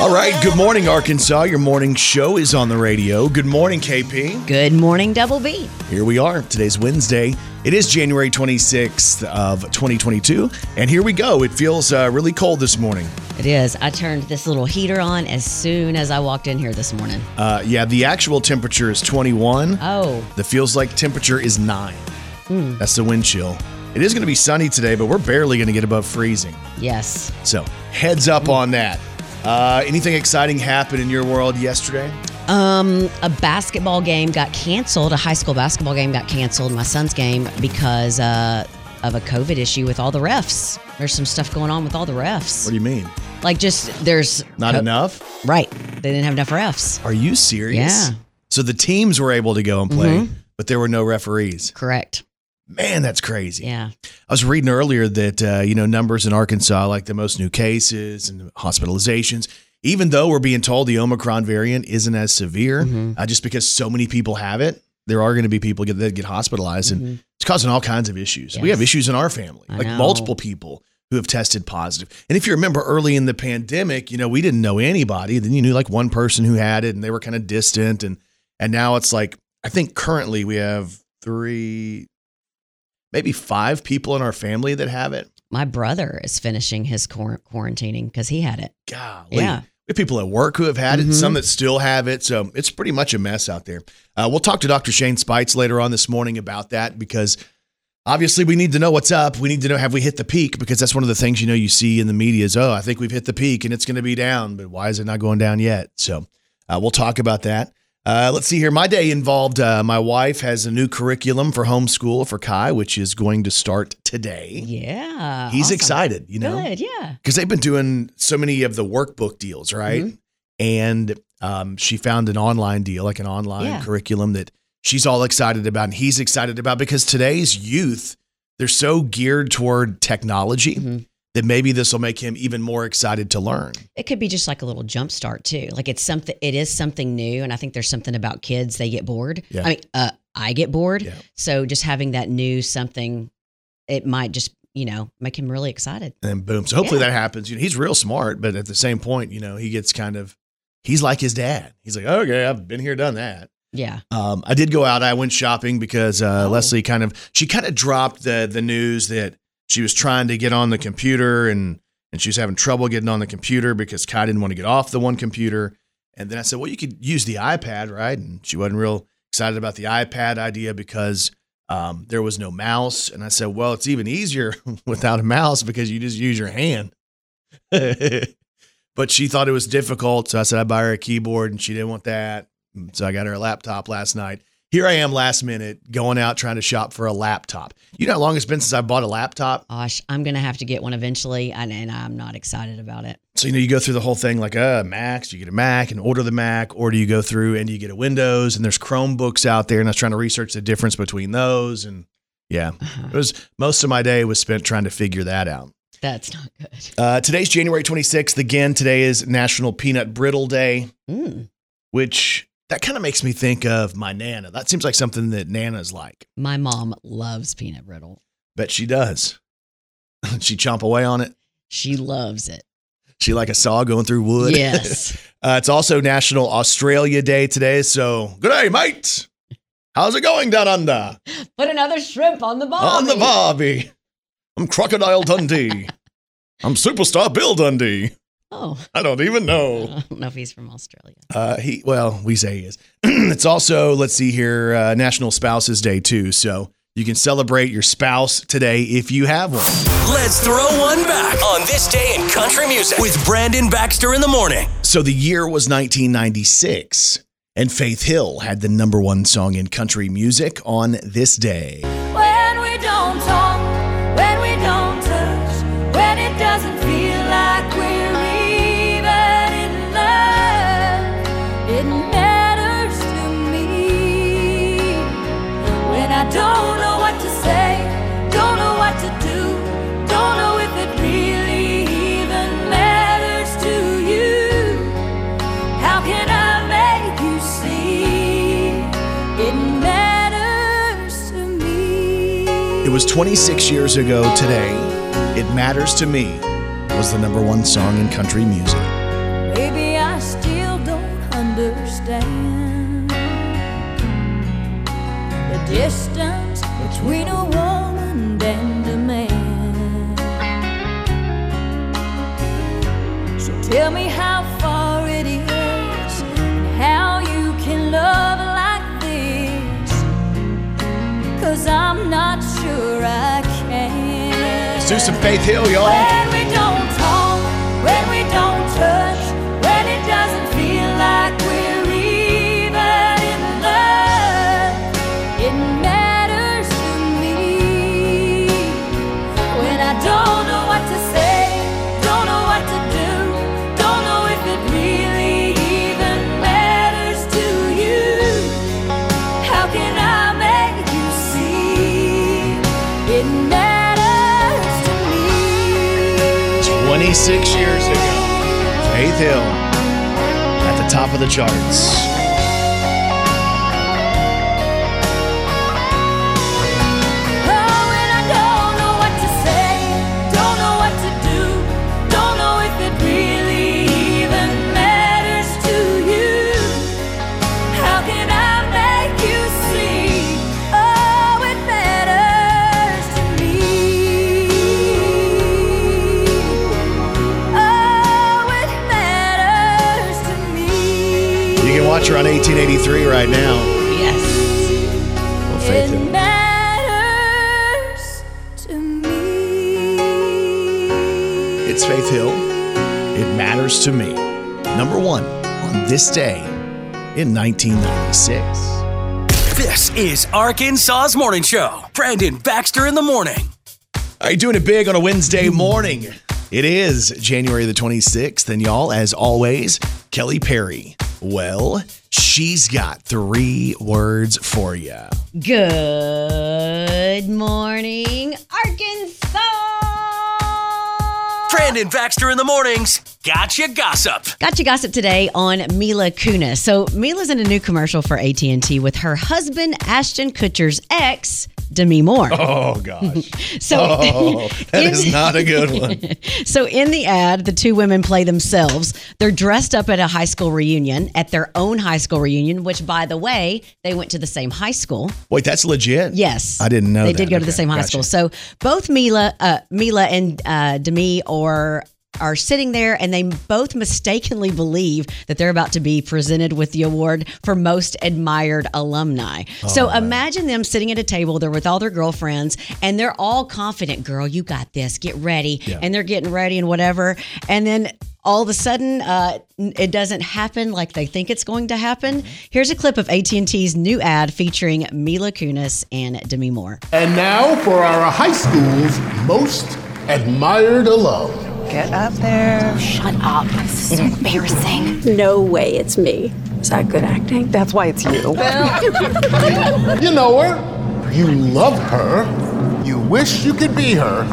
All right, good morning, Arkansas. Your morning show is on the radio. Good morning, KP. Good morning, Double B. Here we are. Today's Wednesday. It is January 26th of 2022, and here we go. It feels uh, really cold this morning. It is. I turned this little heater on as soon as I walked in here this morning. Uh, yeah, the actual temperature is 21. Oh, The feels like temperature is nine. That's the wind chill. It is going to be sunny today, but we're barely going to get above freezing. yes. So heads up on that. Uh, anything exciting happened in your world yesterday? Um, a basketball game got canceled. A high school basketball game got canceled. My son's game because uh, of a COVID issue with all the refs. There's some stuff going on with all the refs. What do you mean? like just there's Not co- enough? Right. They didn't have enough refs. Are you serious? Yeah. Mm-hmm. So the teams were able to go and play, but there were no referees. Correct. Man, that's crazy. Yeah. I was reading earlier that uh, you know numbers in Arkansas, like the most new cases and hospitalizations, even though we're being told the Omicron variant isn't as severe, Mm-hmm. uh, just because so many people have it, there are going to be people get, that get hospitalized, and it's causing all kinds of issues. We Mm-hmm. Have issues in our family, I like know. multiple people who have tested positive. And if you remember early in the pandemic, you know we didn't know anybody. Then you knew like one person who had it, and they were kind of distant, and and now it's like I think currently we have three maybe five people in our family that have it. My brother is finishing his quar- quarantining because he had it. Golly. Yeah. We have people at work who have had it, Mhm. some that still have it. So it's pretty much a mess out there. Uh, we'll talk to Dr. Shane Speights later on this morning about that because obviously we need to know what's up. We need to know have we hit the peak because that's one of the things you know you see in the media is oh I think we've hit the peak and it's going to be down, but why is it not going down yet? So uh, we'll talk about that. Uh, let's see here. My day involved uh, my wife has a new curriculum for homeschool for Kai, which is going to start today. Yeah. He's awesome. excited, you know Good. Yeah. because they've been doing so many of the workbook deals, right? Mhm. And um, she found an online deal, like an online Yeah. curriculum that she's all excited about, and he's excited about because today's youth they're so geared toward technology Mhm. That maybe this will make him even more excited to learn. It could be just like a little jump start too. Like it's something. It is something new, and I think there's something about kids. They get bored. Yeah. I mean, uh, I get bored. Yeah. So just having that new something, it might just you know make him really excited. And boom. So hopefully Yeah. that happens. You know, he's real smart, but at the same point, you know, he gets kind of he's like his dad. He's like, okay, I've been here, done that. Yeah. Um, I did go out. I went shopping because uh, Oh. Leslie kind of she kind of dropped the the news that she was trying to get on the computer and and she was having trouble getting on the computer because Kai didn't want to get off the one computer. And then I said, well, you could use the iPad, right? And she wasn't real excited about the iPad idea because um, there was no mouse. And I said, well, it's even easier without a mouse because you just use your hand. but she thought it was difficult. So I said, I'd buy her a keyboard and she didn't want that. So I got her a laptop last night. Here I am last minute going out trying to shop for a laptop. You know how long it's been since I bought a laptop? Gosh, I'm gonna have to get one eventually, and, and I'm not excited about it. So, you know, you go through the whole thing like, uh, Macs, you get a Mac and order the Mac, or do you go through and you get a Windows and there's Chromebooks out there and I was trying to research the difference between those. And yeah, it was most of my day was spent trying to figure that out. That's not good. Uh, today's January 26th. Again, today is National Peanut Brittle Day, Mm. which that kind of makes me think of my Nana. That seems like something that Nana's like. My mom loves peanut brittle. Bet she does. she chomp away on it. She loves it. She like a saw going through wood. Yes. uh, it's also National Australia Day today. So good day, mate. How's it going down under? Put another shrimp on the barbie. On the Barbie. I'm Crocodile Dundee. I'm Superstar Bill Dundee. Oh, I don't even know. I don't know if he's from Australia. Uh, he well, we say he is. it's also let's see here, uh, National Spouses Day too. So you can celebrate your spouse today if you have one. Let's throw one back on this day in country music with Brandon Baxter in the morning. So the year was 1996, and Faith Hill had the number one song in country music on this day. Was 26 years ago today. It Matters to Me was the number one song in country music. Maybe understand the distance between a woman and a man. So tell me how far it is, how you can love like this. Cause I'm not do some Faith Hill, y'all. 26 years ago, Faith Hill at the top of the charts. On 1883 right now. Yes. Well, Faith It Hill. matters to me. It's Faith Hill. It matters to me. Number one on this day in 1996. This is Arkansas's Morning Show. Brandon Baxter in the morning. Are you doing it big on a Wednesday morning? It is January the 26th, and y'all, as always, Kelly Perry. Well, she's got three words for you. Good morning, Arkansas. Brandon Baxter in the mornings. Gotcha gossip. Gotcha gossip today on Mila Kunis. So Mila's in a new commercial for AT&T with her husband Ashton Kutcher's ex Demi Moore. Oh, gosh. So Oh, that in- is not a good one. So in the ad, the two women play themselves. They're dressed up at a high school reunion, at their own high school reunion, which by the way, they went to the same high school. Wait, that's legit? Yes, I didn't know they that. did go to the same high gotcha. school. So both Mila, uh, Mila and uh, Demi are are sitting there, and they both mistakenly believe that they're about to be presented with the award for most admired alumni. Oh, so imagine them sitting at a table. They're with all their girlfriends, and they're all confident. Girl, you got this. Get ready, Yeah. and they're getting ready and whatever, and then. All of a sudden, uh, it doesn't happen like they think it's going to happen. Here's a clip of AT&T's new ad featuring Mila Kunis and Demi Moore. And now for our high school's most admired alum. Get up there. Shut up. This is embarrassing. No way it's me. Is that good acting? That's why it's you. You know her. You love her. You wish you could be her.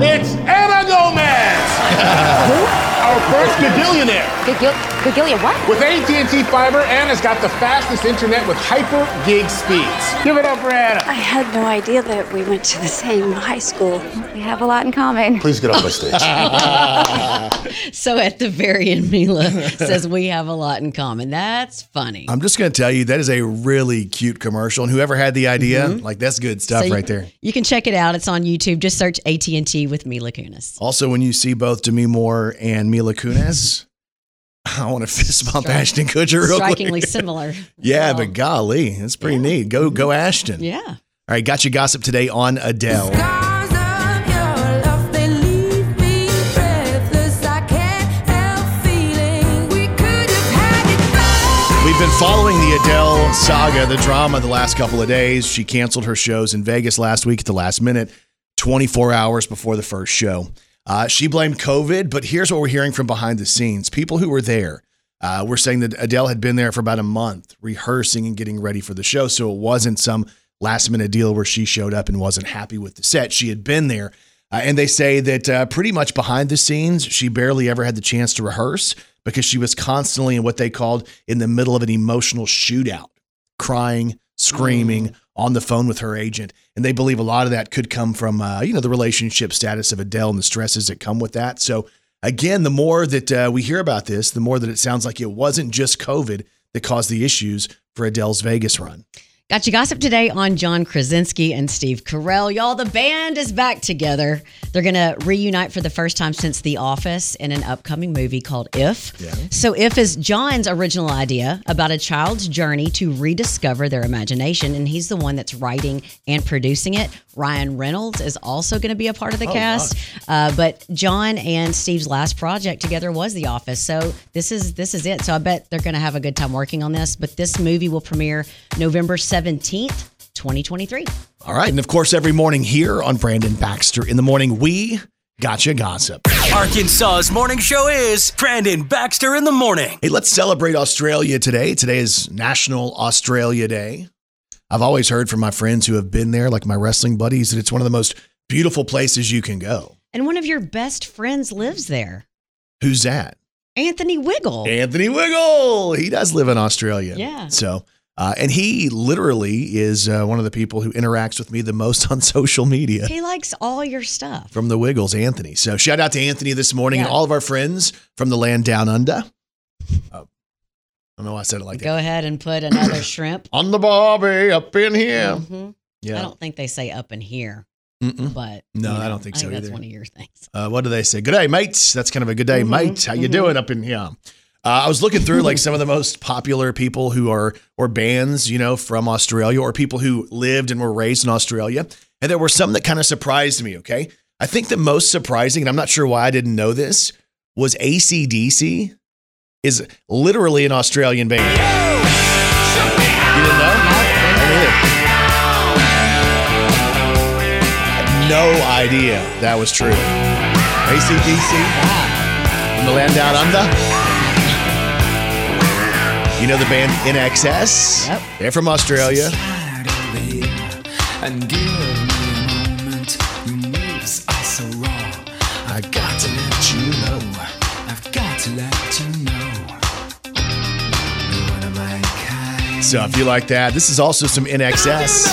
It's Anna Gomez! Our first gadillionaire. Gagilia, what? With AT&T Fiber, Anna's got the fastest internet with hyper gig speeds. Give it up for Anna. I had no idea that we went to the same high school. We have a lot in common. Please get off my stage. So at the very end, Mila says we have a lot in common. That's funny. I'm just going to tell you that is a really cute commercial, and whoever had the idea, like that's good stuff Mm-hmm. So right there. You can check it out. It's on YouTube. Just search AT and T with Mila Kunis. Also, when you see both Demi Moore and Mila Kunis, I want to fist bump Strike- Ashton Kutcher real Strikingly quick. similar. Yeah, Well, but golly, that's pretty neat. Go, go, Ashton. yeah. All right, got you gossip today on Adele. Scars of your love, they leave me breathless. I can't help feeling we could have had it all. We've been following the Adele saga, the drama, the last couple of days. She canceled her shows in Vegas last week at the last minute, 24 hours before the first show. Uh, she blamed COVID, but here's what we're hearing from behind the scenes. People who were there uh, were saying that Adele had been there for about a month rehearsing and getting ready for the show. So it wasn't some last minute deal where she showed up and wasn't happy with the set. She had been there. Uh, and they say that uh, pretty much behind the scenes, she barely ever had the chance to rehearse because she was constantly in what they called in the middle of an emotional shootout, crying, screaming on the phone with her agent. And they believe a lot of that could come from, uh, you know, the relationship status of Adele and the stresses that come with that. So again, the more that uh, we hear about this, the more that it sounds like it wasn't just COVID that caused the issues for Adele's Vegas run. Got you gossip today on John Krasinski and Steve Carell. Y'all, the band is back together. They're going to reunite for the first time since The Office in an upcoming movie called If. So, If is John's original idea about a child's journey to rediscover their imagination, and he's the one that's writing and producing it. Ryan Reynolds is also going to be a part of the cast. Uh, but John and Steve's last project together was The Office. So this is this is it. So I bet they're going to have a good time working on this. But this movie will premiere November seventeenth, twenty twenty three. All right. And of course, every morning here on Brandon Baxter in the morning, we gotcha gossip. Arkansas's morning show is Brandon Baxter in the morning. Hey, let's celebrate Australia today. Today is National Australia Day. I've always heard from my friends who have been there, like my wrestling buddies, that it's one of the most beautiful places you can go. And one of your best friends lives there, Who's that? Anthony Wiggle. Anthony Wiggle. He does live in Australia. Yeah. So, uh, and he literally is uh, one of the people who interacts with me the most on social media He likes all your stuff. from the Wiggles, Anthony. So, shout out to Anthony this morning and all of our friends from the land down under. Oh, I don't know why I said it like that. Go ahead and put another shrimp. On the barbie up in here. Mhm. Yeah. I don't think they say up in here, Mm-mm. but No, you I don't think I so think that's either. one of your things. Uh, what do they say? Good day, mates. That's kind of a good day, Mhm, mate. How you mhm. doing up in here? Uh, I was looking through like some of the most popular people who are or bands, you know, from Australia or people who lived and were raised in Australia, and there were some that kind of surprised me. Okay, I think the most surprising, and I'm not sure why I didn't know this, was ACDC is literally an Australian band. You didn't know? No idea that was true. ACDC from the land down under. You know the band INXS? Yep. They're from Australia. And give me a moment. Your moves are so raw. I've got to let you know. I've got to let you know. You're one of my kind. So if you like that, this is also some INXS.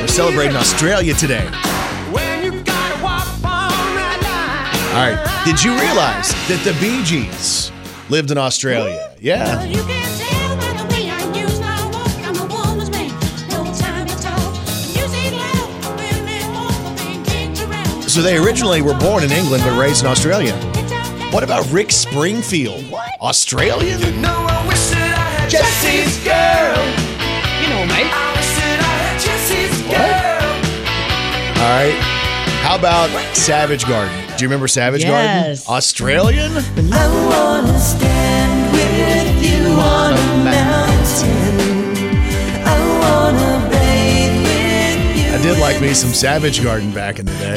We're celebrating Australia today. When you gotta walk on that line. All right. Did you realize that the Bee Gees lived in Australia? Yeah. You can tell by the way I use my walk. I'm a woman's man. No time to talk. Music loud, women walk, being kicked around. So they originally were born in England but raised in Australia. What about Rick Springfield? Australian? No, I wish that I had Jesse's girl. You know, mate. I wish that I had Jesse's girl. All right. How about Savage Garden? Do you remember Savage Yes. Garden? Australian? I wanna stand with you on a mountain. I wanna bathe with you. I did like me some Savage Garden back in the day.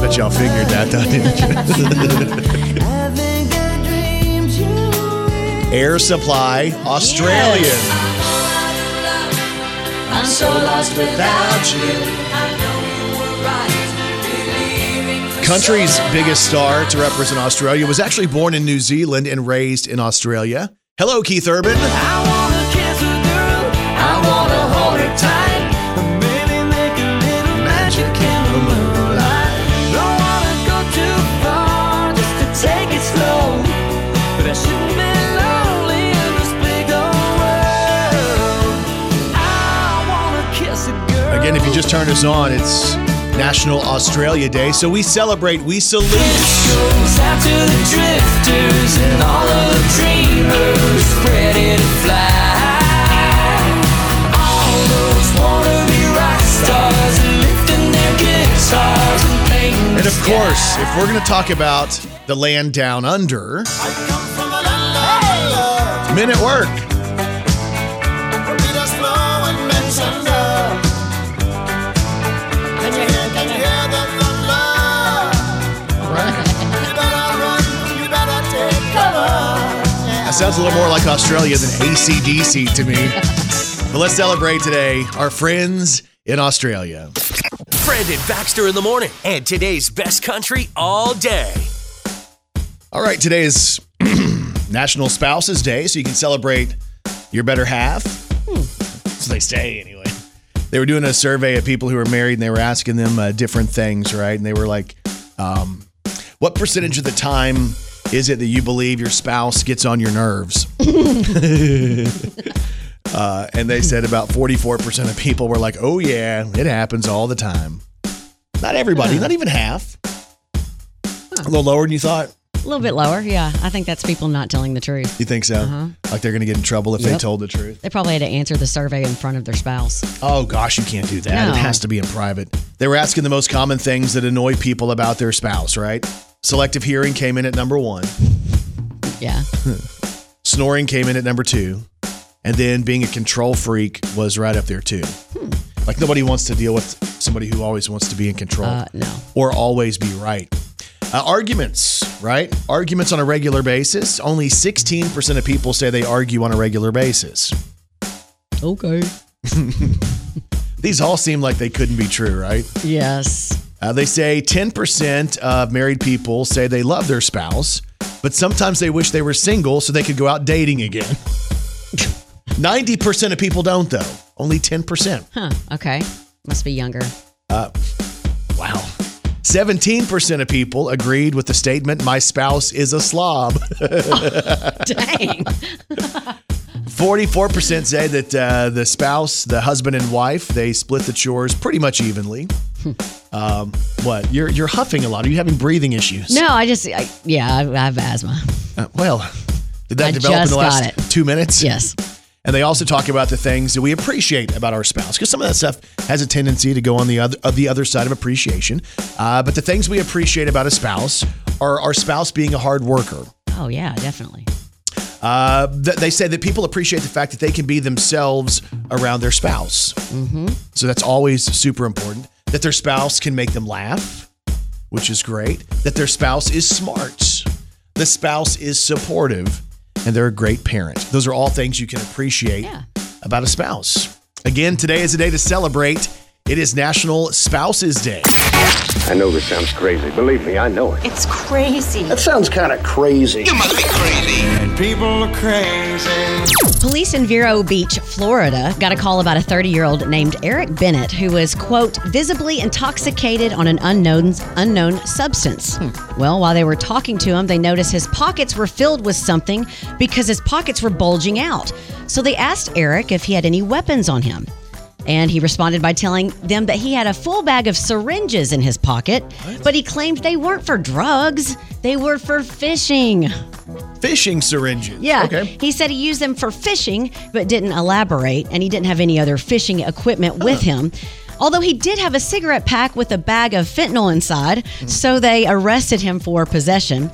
Bet y'all figured that, though, didn't you? I think I dreamed you. Air Supply, Australian. I'm so lost without you. Country's biggest star to represent Australia was actually born in New Zealand and raised in Australia. Hello, Keith Urban. I wanna kiss a girl. I wanna hold her tight. Maybe make a little magic in the moonlight. Don't wanna go too far just to take it slow. But I shouldn't be lonely in this big old world. I wanna kiss a girl. Again, if you just turned us on, it's National Australia Day, so we celebrate, we salute. goes out to the drifters and all of the dreamers ready to fly. All those wannabe rock stars lifting their guitars and painting And of course, if we're going to talk about the land down under, Men at Work. That sounds a little more like Australia than ACDC to me. But let's celebrate today our friends in Australia. Brandon Baxter in the morning and today's best country all day. All right, today is National Spouses Day, so you can celebrate your better half. So they say, anyway. They were doing a survey of people who were married and they were asking them uh, different things, right? And they were like, Um, what percentage of the time is it that you believe your spouse gets on your nerves? uh, and they said about 44% of people were like, oh, yeah, it happens all the time. Not everybody, not even half. A little lower than you thought. A little bit lower, yeah. I think that's people not telling the truth. You think so? Like they're going to get in trouble if they Yep. told the truth. They probably had to answer the survey in front of their spouse. Oh gosh, you can't do that. No. It has to be in private. They were asking the most common things that annoy people about their spouse, right? Selective hearing came in at number one. Yeah. Snoring came in at number two. And then being a control freak was right up there too. Like nobody wants to deal with somebody who always wants to be in control Uh, no. or always be right. Uh, arguments, right? Arguments on a regular basis. Only 16% of people say they argue on a regular basis. Okay. These all seem like they couldn't be true, right? Yes. Uh, they say 10% of married people say they love their spouse, but sometimes they wish they were single so they could go out dating again. 90% of people don't, though. Only 10%. Huh. Okay. Must be younger. Uh, wow. 17% of people agreed with the statement, My spouse is a slob. Dang. 44% say that uh, the spouse, the husband and wife, they split the chores pretty much evenly. um, what? You're, you're huffing a lot. Are you having breathing issues? No, I just, I, yeah, I, I have asthma. Uh, well, did that I develop in the last two minutes? Yes. And they also talk about the things that we appreciate about our spouse, because some of that stuff has a tendency to go on the other of the other side of appreciation. Uh, but the things we appreciate about a spouse are our spouse being a hard worker. Oh, yeah, definitely. Uh, th- they say that people appreciate the fact that they can be themselves around their spouse. Mm-hmm. So that's always super important. That their spouse can make them laugh, which is great. That their spouse is smart. The spouse is supportive, and they're a great parent. Those are all things you can appreciate about a spouse. Again, today is a day to celebrate. It is National Spouses Day. I know this sounds crazy. Believe me, I know it. It's crazy. That sounds kind of crazy. You must be crazy. And people are crazy. Police in Vero Beach, Florida, got a call about a 30 year old named Eric Bennett who was, quote, visibly intoxicated on an unknown, unknown substance. Hmm. Well, while they were talking to him, they noticed his pockets were filled with something because his pockets were bulging out. So they asked Eric if he had any weapons on him. And he responded by telling them that he had a full bag of syringes in his pocket, but he claimed they weren't for drugs, they were for fishing. Fishing syringes. Yeah. Okay. He said he used them for fishing, but didn't elaborate, and he didn't have any other fishing equipment with him. Although he did have a cigarette pack with a bag of fentanyl inside, hmm. so they arrested him for possession.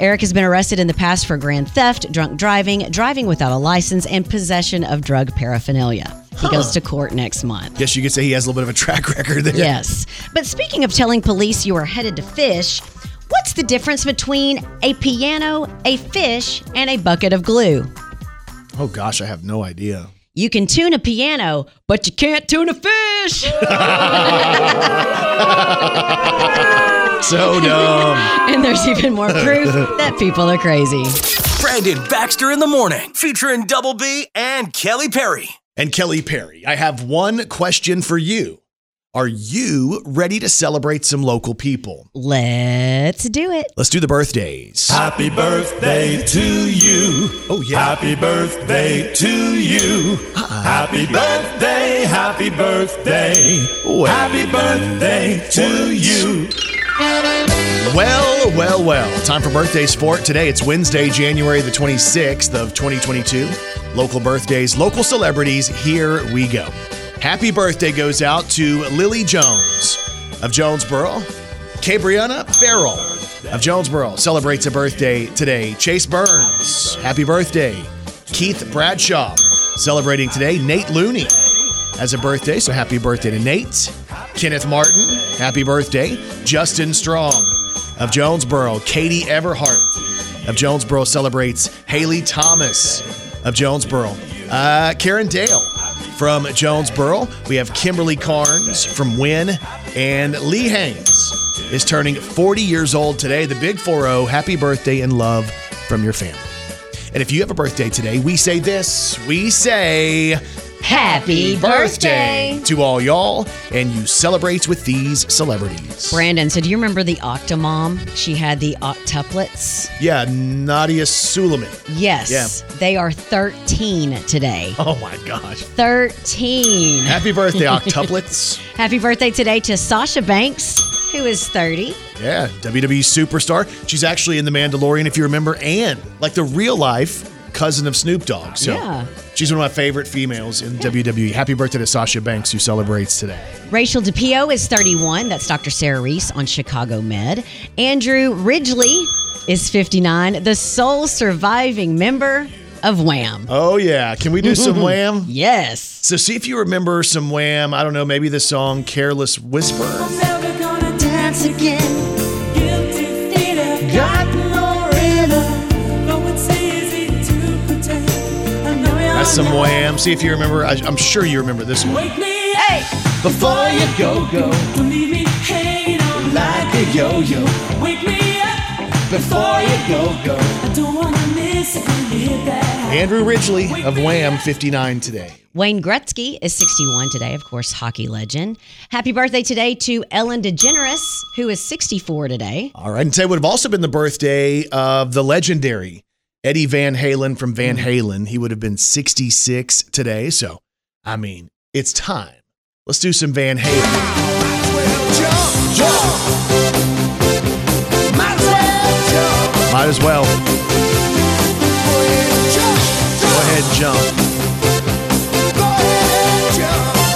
Eric has been arrested in the past for grand theft, drunk driving, driving without a license, and possession of drug paraphernalia. He goes to court next month. Guess you could say he has a little bit of a track record there. Yes. But speaking of telling police you are headed to fish, what's the difference between a piano, a fish, and a bucket of glue? Oh gosh, I have no idea. You can tune a piano, but you can't tune a fish. So dumb. and there's even more proof that people are crazy. Brandon Baxter in the morning, featuring Double B and Kelly Perry. And Kelly Perry, I have one question for you. Are you ready to celebrate some local people? Let's do it. Let's do the birthdays. Happy birthday to you. Oh, yeah. Happy birthday to you. Happy birthday, happy birthday. Well. Happy birthday to you. Well, well, well. Time for birthdays for it. Today it's Wednesday, January the 26th of 2022. Local birthdays, local celebrities. Here we go. Happy birthday goes out to Lily Jones of Jonesboro. Cabriana Farrell of Jonesboro celebrates a birthday today. Chase Burns, happy birthday. Keith Bradshaw celebrating today. Nate Looney has a birthday, so happy birthday to Nate. Kenneth Martin, happy birthday. Justin Strong of Jonesboro. Katie Everhart of Jonesboro celebrates. Haley Thomas of Jonesboro. Uh, Karen Dale from Jonesboro. We have Kimberly Carnes from Wynne. And Lee Haynes is turning 40 years old today. The Big 4 Happy birthday and love from your family. And if you have a birthday today, we say this we say, Happy birthday. to all y'all, and you celebrate with these celebrities. Brandon, so do you remember the Octomom? She had the octuplets. Yeah, Nadya Suleman. Yes. Yeah. They are 13 today. Oh my gosh. 13. Happy birthday, octuplets. Happy birthday today to Sasha Banks, who is 30. Yeah, WWE superstar. She's actually in The Mandalorian, if you remember, and like the real life cousin of Snoop Dogg. So Yeah. she's one of my favorite females in WWE. Happy birthday to Sasha Banks, who celebrates today. Rachel DiPillo is 31. That's Dr. Sarah Reese on Chicago Med. Andrew Ridgeley is 59, the sole surviving member of Wham. Oh, yeah. Can we do some Wham? Yes. So see if you remember some Wham. I don't know, maybe the song Careless Whisper. That's some Wham. See if you remember. I, I'm sure you remember this one. Wake me up Before you go, go. Don't leave me hanging on Like a yo-yo. Wake me up Before you go, go. I don't wanna miss it when you hit that. Andrew Ridgeley of Wham, 59 today. Wayne Gretzky is 61 today, of course, hockey legend. Happy birthday today to Ellen DeGeneres, who is 64 today. All right. And today would have also been the birthday of the legendary Eddie Van Halen from Van mm. Halen. He would have been 66 today. So, I mean, it's time. Let's do some Van Halen. Might as well. Go ahead, jump.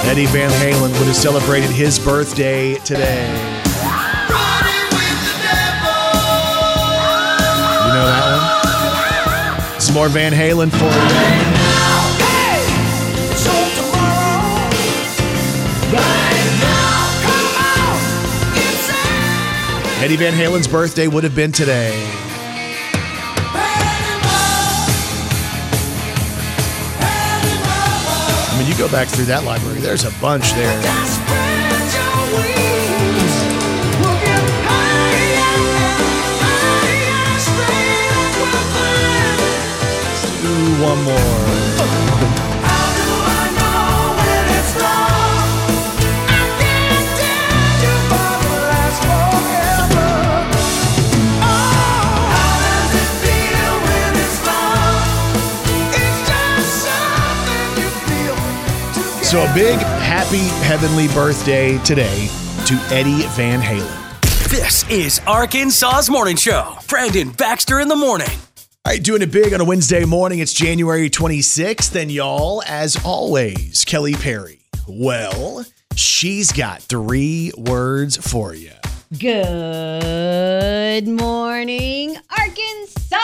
Eddie Van Halen would have celebrated his birthday today. You know that one? More Van Halen for you. Eddie Van Halen's birthday would have been today. I mean, you go back through that library, there's a bunch there. One more. So a big happy heavenly birthday today to Eddie Van Halen. This is Arkansas's Morning Show. Brandon Baxter in the morning. All right, doing it big on a Wednesday morning. It's January 26th, and y'all, as always, Kelly Perry. Well, she's got three words for you. Good morning, Arkansas.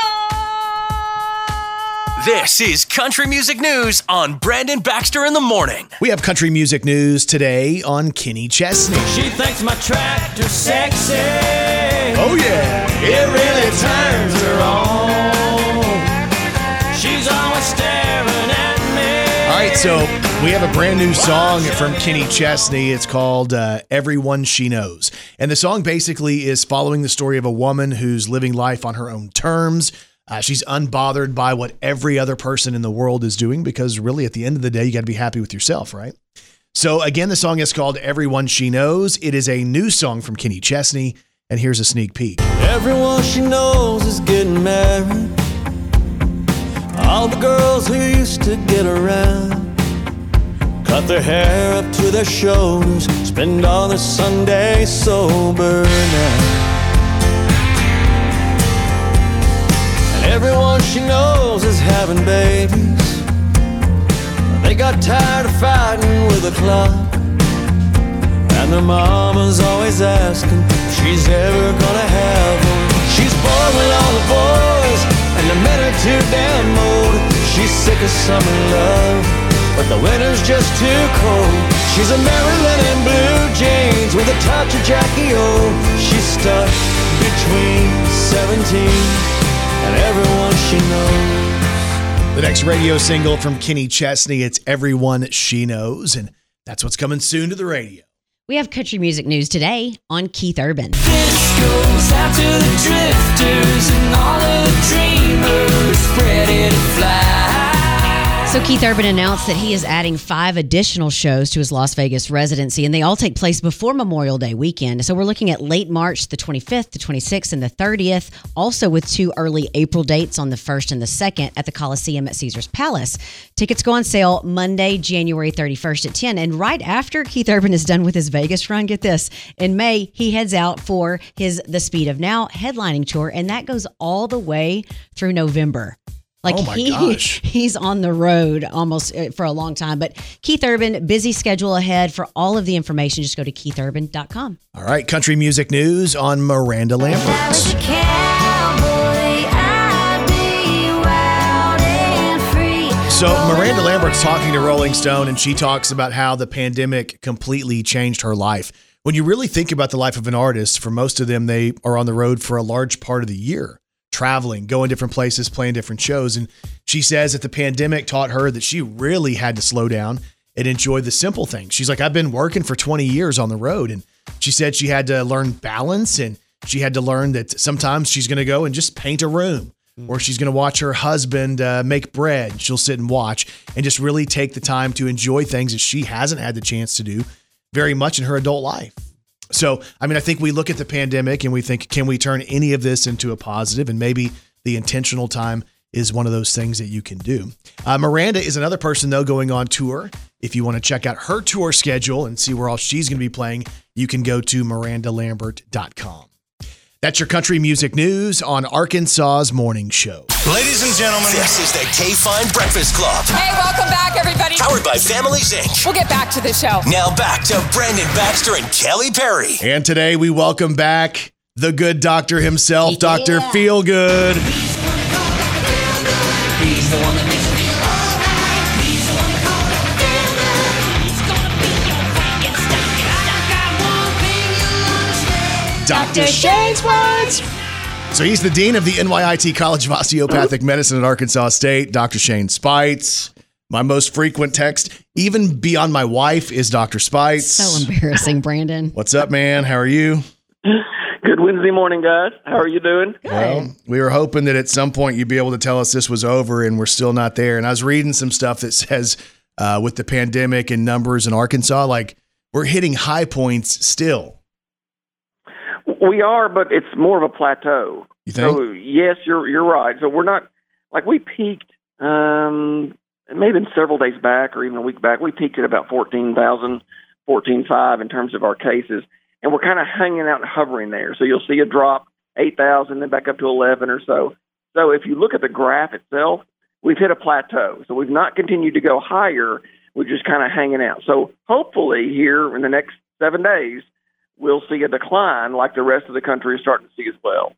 This is Country Music News on Brandon Baxter in the morning. We have country music news today on Kenny Chesney. She thinks my tractor's sexy. Oh, yeah. It really turns her on. She's always staring at me. All right, so we have a brand new song from Kenny Chesney. It's called uh, Everyone She Knows. And the song basically is following the story of a woman who's living life on her own terms. Uh, she's unbothered by what every other person in the world is doing because, really, at the end of the day, you got to be happy with yourself, right? So, again, the song is called Everyone She Knows. It is a new song from Kenny Chesney. And here's a sneak peek. Everyone she knows is getting married. All the girls who used to get around cut their hair up to their shoulders, spend all their Sundays sober now. And everyone she knows is having babies. They got tired of fighting with the clock. And their mama's always asking if she's ever gonna have one. She's bored with all the boys, and the men too damn old. She's sick of summer love, but the winter's just too cold. She's a Marilyn in blue jeans with a touch of Jackie O. She's stuck between 17 and everyone she knows. The next radio single from Kenny Chesney, it's Everyone She Knows. And that's what's coming soon to the radio. We have country music news today on Keith Urban. The dreamers ready to fly. So Keith Urban announced that he is adding five additional shows to his Las Vegas residency, and they all take place before Memorial Day weekend. So we're looking at late March, the 25th, the 26th, and the 30th. Also with two early April dates on the 1st and the 2nd at the Coliseum at Caesar's Palace. Tickets go on sale Monday, January 31st at 10. And right after Keith Urban is done with his Vegas run, get this, in May he heads out for his The Speed of Now headlining tour, and that goes all the way through November. Like Oh my he, gosh. he's on the road almost uh, for a long time. But Keith Urban, busy schedule ahead. For all of the information, just go to keithurban.com. All right, country music news on Miranda Lambert. So Miranda Lambert's talking to Rolling Stone, and she talks about how the pandemic completely changed her life. When you really think about the life of an artist, for most of them, they are on the road for a large part of the year, traveling, going different places, playing different shows. And she says that the pandemic taught her that she really had to slow down and enjoy the simple things. She's like, I've been working for 20 years on the road. And she said she had to learn balance and she had to learn that sometimes she's going to go and just paint a room or she's going to watch her husband uh, make bread. She'll sit and watch and just really take the time to enjoy things that she hasn't had the chance to do very much in her adult life. So, I mean, I think we look at the pandemic and we think, can we turn any of this into a positive? And maybe the intentional time is one of those things that you can do. Uh, Miranda is another person, though, going on tour. If you want to check out her tour schedule and see where all she's going to be playing, you can go to mirandalambert.com. That's your country music news on Arkansas's Morning Show. Ladies and gentlemen, this is the K Fine Breakfast Club. Hey, welcome back, everybody. Powered by Families Inc. We'll get back to the show. Now back to Brandon Baxter and Kelly Perry. And today we welcome back the good doctor himself, Dr. Feelgood. Dr. Shane Speights. So he's the dean of the NYIT College of Osteopathic Medicine at Arkansas State, Dr. Shane Speights. My most frequent text, even beyond my wife, is Dr. Speights. So embarrassing, Brandon. What's up, man? How are you? Good Wednesday morning, guys. How are you doing? Well, we were hoping that at some point you'd be able to tell us this was over, and we're still not there. And I was reading some stuff that says uh, with the pandemic and numbers in Arkansas, like we're hitting high points still. We are, but it's more of a plateau. You think? So yes, you're you're right. So we're not like we peaked um maybe several days back or even a week back. We peaked at about 14,000, 14,500 in terms of our cases, and we're kind of hanging out and hovering there. So you'll see a drop 8,000 then back up to 11 or so. So if you look at the graph itself, we've hit a plateau. So we've not continued to go higher. We're just kind of hanging out. So hopefully here in the next 7 days we'll see a decline like the rest of the country is starting to see as well.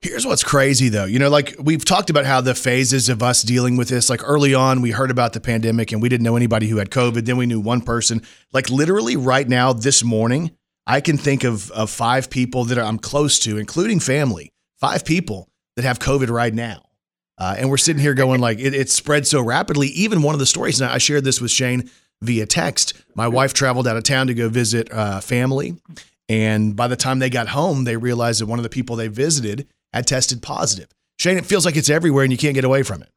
Here's what's crazy though. You know, like we've talked about how the phases of us dealing with this, like early on, we heard about the pandemic and we didn't know anybody who had COVID. Then we knew one person. Like literally right now, this morning, I can think of, of five people that I'm close to, including family, five people that have COVID right now. Uh, and we're sitting here going like it, it spread so rapidly. Even one of the stories, and I shared this with Shane via text. My wife traveled out of town to go visit uh, family, and by the time they got home, they realized that one of the people they visited had tested positive. Shane, it feels like it's everywhere, and you can't get away from it.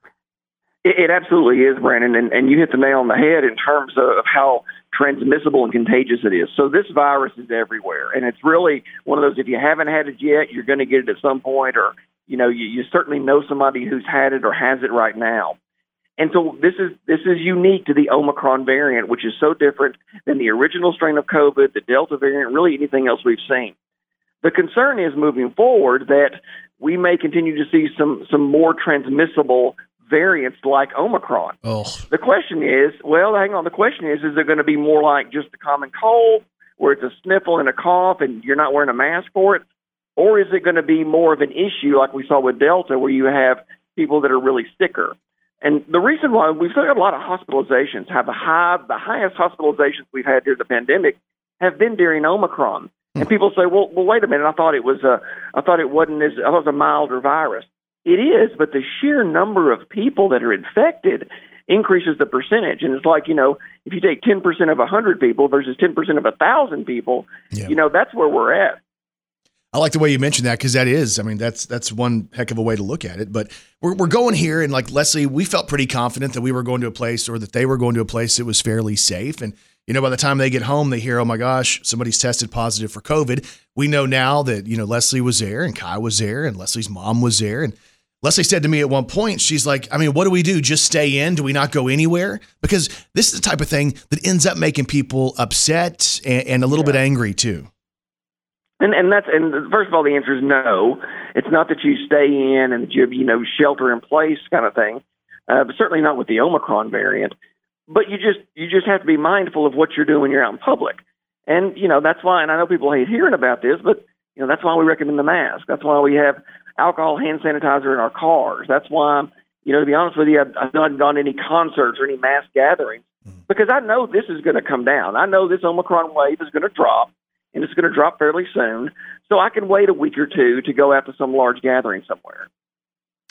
It, it absolutely is, Brandon, and, and you hit the nail on the head in terms of how transmissible and contagious it is. So this virus is everywhere, and it's really one of those. If you haven't had it yet, you're going to get it at some point, or you know, you, you certainly know somebody who's had it or has it right now. And so this is this is unique to the Omicron variant, which is so different than the original strain of COVID, the Delta variant, really anything else we've seen. The concern is moving forward that we may continue to see some some more transmissible variants like Omicron. Oh, The question is, well, hang on. The question is, is it going to be more like just a common cold, where it's a sniffle and a cough, and you're not wearing a mask for it, or is it going to be more of an issue like we saw with Delta, where you have people that are really sicker? And the reason why we've still got a lot of hospitalizations, have the high, the highest hospitalizations we've had during the pandemic have been during Omicron. And hmm. people say, well, well, wait a minute. I thought it was a, I thought it wasn't as, I thought it was a milder virus. It is, but the sheer number of people that are infected increases the percentage. And it's like, you know, if you take 10% of 100 people versus 10% of 1,000 people, Yeah. you know, that's where we're at. I like the way you mentioned that because that is, I mean, that's that's one heck of a way to look at it. But we're, we're going here, and like Leslie, we felt pretty confident that we were going to a place or that they were going to a place that was fairly safe. And you know, by the time they get home, they hear, "Oh my gosh, somebody's tested positive for COVID." We know now that you know Leslie was there, and Kai was there, and Leslie's mom was there, and Leslie said to me at one point, she's like, I mean, what do we do? Just stay in? Do we not go anywhere? Because this is the type of thing that ends up making people upset and, and a little bit angry too. And and that's and first of all, the answer is no. It's not that you stay in and that you have, you know shelter in place kind of thing, uh, but certainly not with the Omicron variant. But you just you just have to be mindful of what you're doing when you're out in public. And you know that's why. And I know people hate hearing about this, but you know that's why we recommend the mask. That's why we have alcohol hand sanitizer in our cars. That's why you know to be honest with you, I've, I've not gone to any concerts or any mass gatherings because I know this is going to come down. I know this Omicron wave is going to drop and it's going to drop fairly soon. So I can wait a week or two to go out to some large gathering somewhere.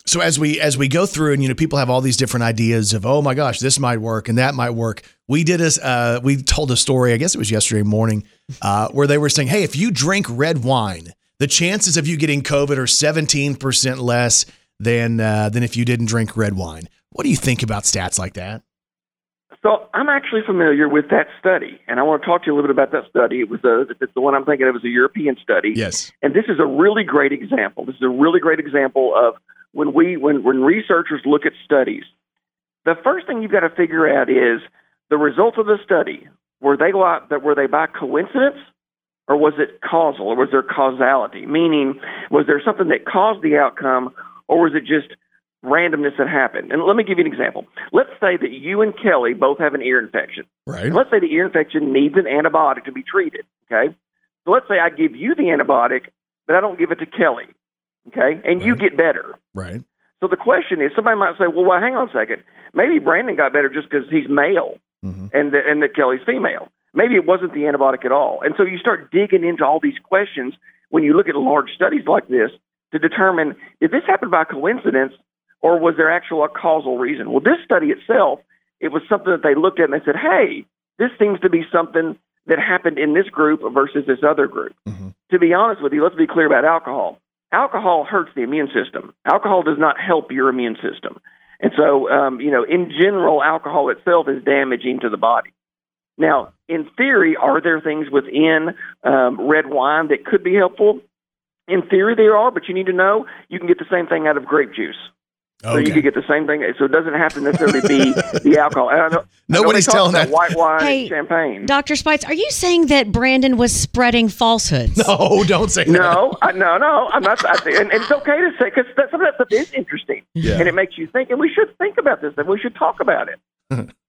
So as we as we go through and you know people have all these different ideas of oh my gosh this might work and that might work. We did a uh, we told a story I guess it was yesterday morning uh, where they were saying hey if you drink red wine the chances of you getting COVID are seventeen percent less than uh, than if you didn't drink red wine. What do you think about stats like that? So I'm actually familiar with that study, and I want to talk to you a little bit about that study. It was uh, a, the one I'm thinking of was a European study. Yes. And this is a really great example. This is a really great example of when we when when researchers look at studies. The first thing you've got to figure out is the results of the study. Were they that were they by coincidence, or was it causal, or was there causality? Meaning, was there something that caused the outcome, or was it just randomness that happened. And let me give you an example. Let's say that you and Kelly both have an ear infection. Right. Let's say the ear infection needs an antibiotic to be treated. Okay. So let's say I give you the antibiotic, but I don't give it to Kelly. Okay. And you get better. Right. So the question is, somebody might say, well, well hang on a second. Maybe Brandon got better just because he's male mm-hmm. and, that and that Kelly's female. Maybe it wasn't the antibiotic at all. And so you start digging into all these questions when you look at large studies like this to determine did this happen by coincidence or was there actual a causal reason? Well, this study itself, it was something that they looked at and they said, hey, this seems to be something that happened in this group versus this other group. To be honest with you, let's be clear about alcohol. Alcohol hurts the immune system. Alcohol does not help your immune system. And so, um, you know, in general, alcohol itself is damaging to the body. Now, in theory, are there things within um, red wine that could be helpful? In theory, there are, but you need to know you can get the same thing out of grape juice. So you could get the same thing. So it doesn't have to necessarily be the alcohol. And I know, Nobody's I know telling about that. white wine Hey, champagne. Dr. Speights, are you saying that Brandon was spreading falsehoods? No, don't say that. No, I, no, no. I'm not. I, and, and it's okay to say because some of that stuff is interesting, Yeah. and it makes you think. And we should think about this. And we should talk about it.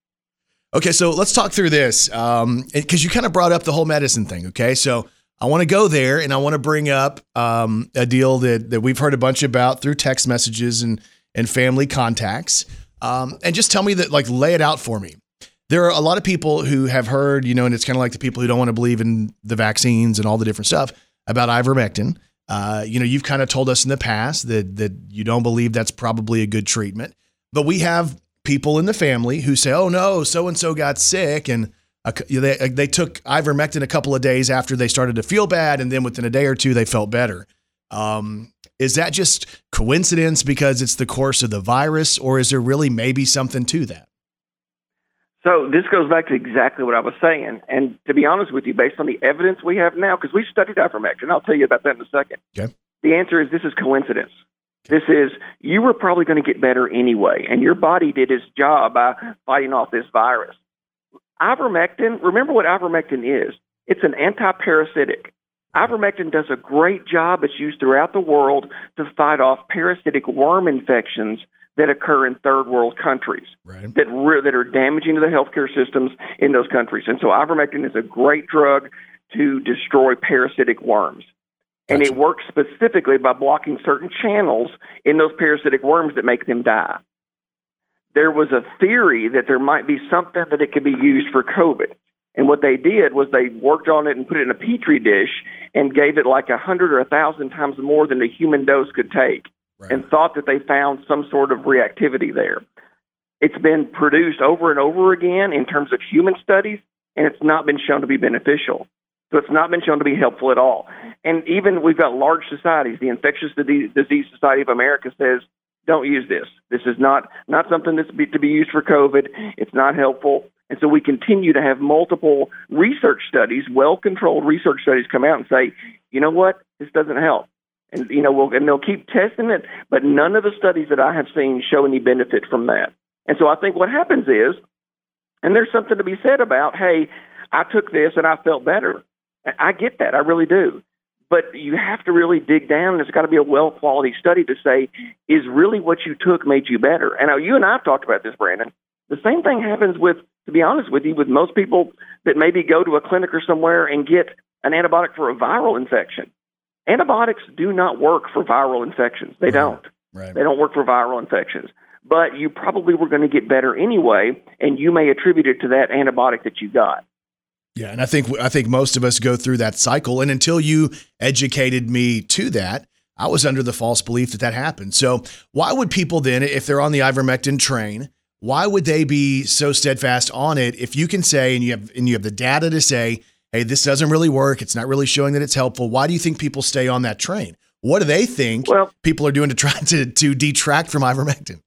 Okay, so let's talk through this because you kind of brought up the whole medicine thing. Okay, so I want to go there and I want to bring up um, a deal that that we've heard a bunch about through text messages and and family contacts, um, and just tell me that like lay it out for me. There are a lot of people who have heard, you know, and it's kind of like the people who don't want to believe in the vaccines and all the different stuff about ivermectin. Uh, you know, you've kind of told us in the past that that you don't believe that's probably a good treatment, but we have people in the family who say, "Oh no, so and so got sick," and cou- they they took ivermectin a couple of days after they started to feel bad, and then within a day or two they felt better. Um, is that just coincidence because it's the course of the virus, or is there really maybe something to that? So this goes back to exactly what I was saying. And to be honest with you, based on the evidence we have now, because we studied ivermectin, I'll tell you about that in a second. Okay. The answer is this is coincidence. This is you were probably going to get better anyway, and your body did its job by fighting off this virus. Ivermectin, remember what ivermectin is? It's an antiparasitic. Ivermectin does a great job. It's used throughout the world to fight off parasitic worm infections that occur in third world countries Right. that re- that are damaging to the healthcare systems in those countries. And so ivermectin is a great drug to destroy parasitic worms. And it works specifically by blocking certain channels in those parasitic worms that make them die. There was a theory that there might be something that it could be used for COVID. And what they did was they worked on it and put it in a petri dish and gave it like a hundred or a thousand times more than the human dose could take and thought that they found some sort of reactivity there. It's been produced over and over again in terms of human studies, and it's not been shown to be beneficial. So it's not been shown to be helpful at all. And even we've got large societies. The Infectious Disease Disease Society of America says don't use this. This is not not something that's be, to be used for COVID. It's not helpful. And so we continue to have multiple research studies, well-controlled research studies, come out and say, you know what, this doesn't help. And you know, we'll, and they'll keep testing it, but none of the studies that I have seen show any benefit from that. And so I think what happens is, and there's something to be said about, hey, I took this and I felt better. I- get that, I really do. But you have to really dig down, and it's got to be a well quality study to say, is really what you took made you better? And you and I have talked about this, Brandon. The same thing happens with, to be honest with you, with most people that maybe go to a clinic or somewhere and get an antibiotic for a viral infection. Antibiotics do not work for viral infections. They don't. Right. They don't work for viral infections. But you probably were going to get better anyway, and you may attribute it to that antibiotic that you got. Yeah, and I think I think most of us go through that cycle, and until you educated me to that, I was under the false belief that that happened. So why would people then, if they're on the ivermectin train, why would they be so steadfast on it if you can say and you have and you have the data to say, hey, this doesn't really work, it's not really showing that it's helpful. Why do you think people stay on that train? What do they think Well- people are doing to try to to detract from ivermectin?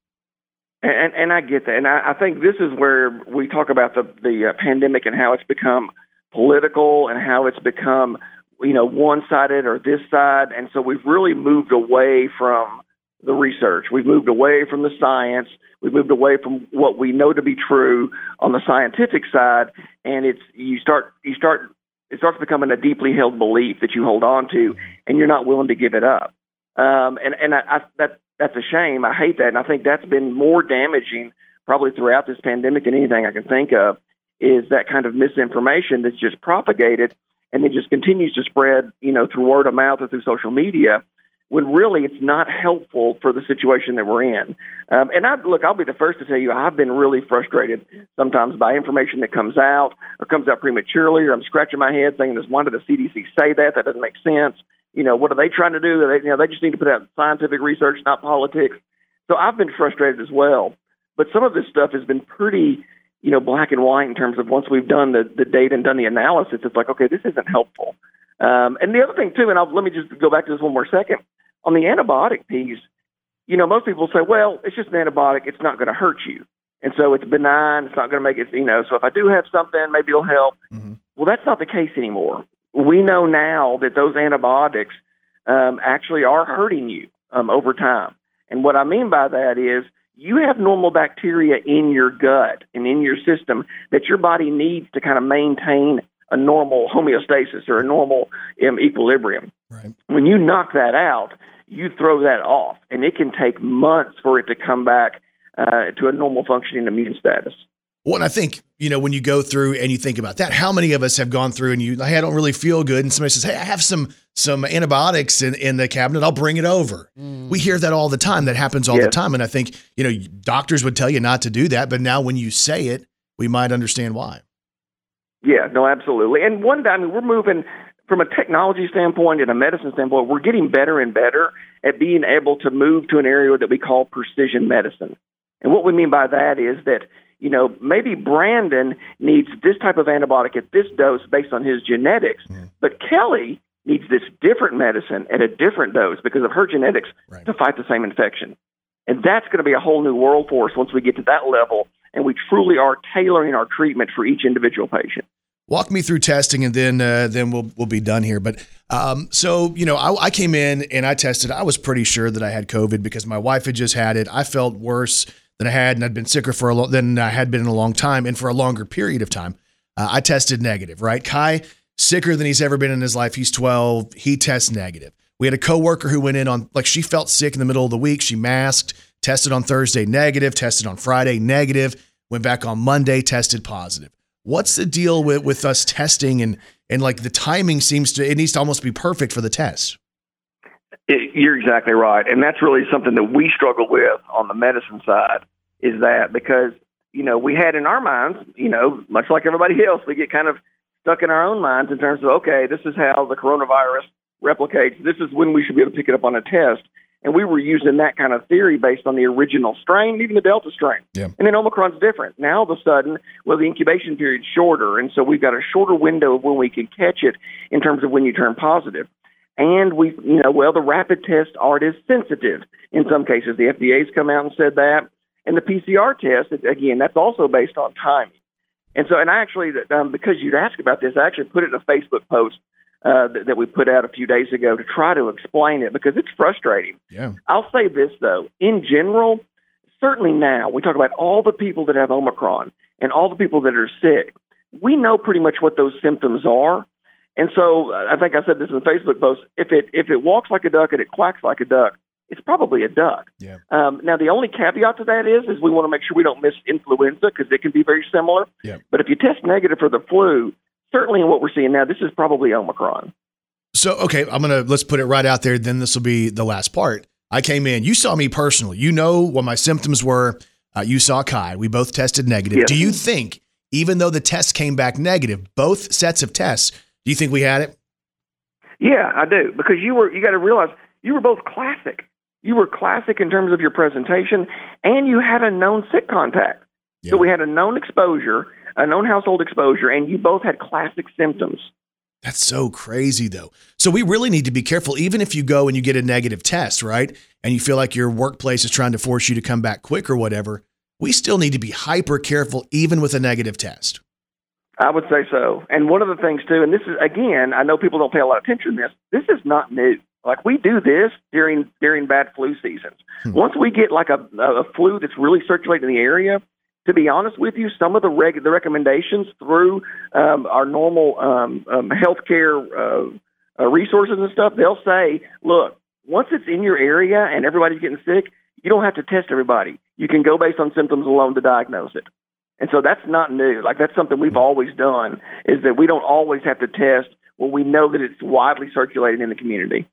And, and I get that, and I, I think this is where we talk about the the uh, pandemic and how it's become political and how it's become you know one sided or this side, and so we've really moved away from the research. We've moved away from the science. We've moved away from what we know to be true on the scientific side, and it's you start you start it starts becoming a deeply held belief that you hold on to, and you're not willing to give it up. Um, and and I, I, that that's a shame. I hate that, and I think that's been more damaging probably throughout this pandemic than anything I can think of. Is that kind of misinformation that's just propagated and it just continues to spread, you know, through word of mouth or through social media, when really it's not helpful for the situation that we're in. Um, and I look, I'll be the first to tell you, I've been really frustrated sometimes by information that comes out or comes out prematurely, or I'm scratching my head saying, "This why did the CDC say that? That doesn't make sense." You know, what are they trying to do? They, you know, they just need to put out scientific research, not politics. So I've been frustrated as well. But some of this stuff has been pretty, you know, black and white in terms of once we've done the, the data and done the analysis, it's like, okay, this isn't helpful. Um, and the other thing too, and I'll, let me just go back to this one more second. On the antibiotic piece, you know, most people say, well, it's just an antibiotic; it's not going to hurt you, and so it's benign. It's not going to make it, you know. So if I do have something, maybe it'll help. Well, that's not the case anymore. We know now that those antibiotics um, actually are hurting you um, over time. And what I mean by that is you have normal bacteria in your gut and in your system that your body needs to kind of maintain a normal homeostasis or a normal um, equilibrium. Right. When you knock that out, you throw that off, and it can take months for it to come back uh, to a normal functioning immune status. Well, and I think, you know, when you go through and you think about that, how many of us have gone through and you, hey, I don't really feel good. And somebody says, hey, I have some some antibiotics in, in the cabinet. I'll bring it over. We hear that all the time. That happens all the time. And I think, you know, doctors would tell you not to do that. But now when you say it, we might understand why. Yeah, no, absolutely. And one day, I mean, we're moving from a technology standpoint and a medicine standpoint, we're getting better and better at being able to move to an area that we call precision medicine. And what we mean by that is that, you know, maybe Brandon needs this type of antibiotic at this dose based on his genetics, but Kelly needs this different medicine at a different dose because of her genetics to fight the same infection. And that's going to be a whole new world for us once we get to that level and we truly are tailoring our treatment for each individual patient. Walk me through testing, and then uh, then we'll we'll be done here. But um, so you know, I, I came in and I tested. I was pretty sure that I had COVID because my wife had just had it. I felt worse than I had, and I'd been sicker for a long than I had been in a long time, and for a longer period of time. Uh, I tested negative. Right, Kai sicker than he's ever been in his life. He's twelve. He tests negative. We had a coworker who went in on like she felt sick in the middle of the week. She masked, tested on Thursday negative, tested on Friday negative, went back on Monday, tested positive. What's the deal with, with us testing and and like the timing seems to it needs to almost be perfect for the test. It, you're exactly right, and that's really something that we struggle with on the medicine side. Is that because you know we had in our minds, you know, much like everybody else, we get kind of stuck in our own minds in terms of okay, this is how the coronavirus replicates. This is when we should be able to pick it up on a test. And we were using that kind of theory based on the original strain, even the Delta strain. Yeah. And then Omicron's different. Now, all of a sudden, well, the incubation period's shorter. And so we've got a shorter window of when we can catch it in terms of when you turn positive. And we, you know, well, the rapid tests aren't as sensitive in some cases. The FDA's come out and said that. And the PCR test, again, that's also based on timing. And so, and I actually, um, because you'd asked about this, I actually put it in a Facebook post uh, that, that we put out a few days ago to try to explain it because it's frustrating. Yeah. I'll say this though, in general, certainly now we talk about all the people that have Omicron and all the people that are sick. We know pretty much what those symptoms are. And so uh, I think I said this in the Facebook post. If it if it walks like a duck and it quacks like a duck, it's probably a duck. Yeah. Um, now the only caveat to that is is we want to make sure we don't miss influenza because it can be very similar. Yeah. But if you test negative for the flu, certainly in what we're seeing now, this is probably Omicron. So, okay, I'm going to let's put it right out there. Then this will be the last part. I came in. You saw me personally. You know what my symptoms were. Uh, you saw Kai. We both tested negative. Yes. Do you think, even though the test came back negative, both sets of tests, do you think we had it? Yeah, I do because you were you got to realize you were both classic. You were classic in terms of your presentation, and you had a known sick contact. So we had a known exposure, known household exposure, and you both had classic symptoms. That's so crazy, though. So we really need to be careful, even if you go and you get a negative test, right? And you feel like your workplace is trying to force you to come back quick or whatever. We still need to be hyper careful, even with a negative test. I would say so. And one of the things too, and this is again, I know people don't pay a lot of attention to this. This is not new. Like we do this during during bad flu seasons. Hmm. Once we get like a, a flu that's really circulating in the area, to be honest with you, some of the reg- the recommendations through um, our normal um, um, healthcare uh, uh, resources and stuff, they'll say, look, once it's in your area and everybody's getting sick, you don't have to test everybody. You can go based on symptoms alone to diagnose it. And so that's not new. Like that's something we've always done is that we don't always have to test when we know that it's widely circulating in the community.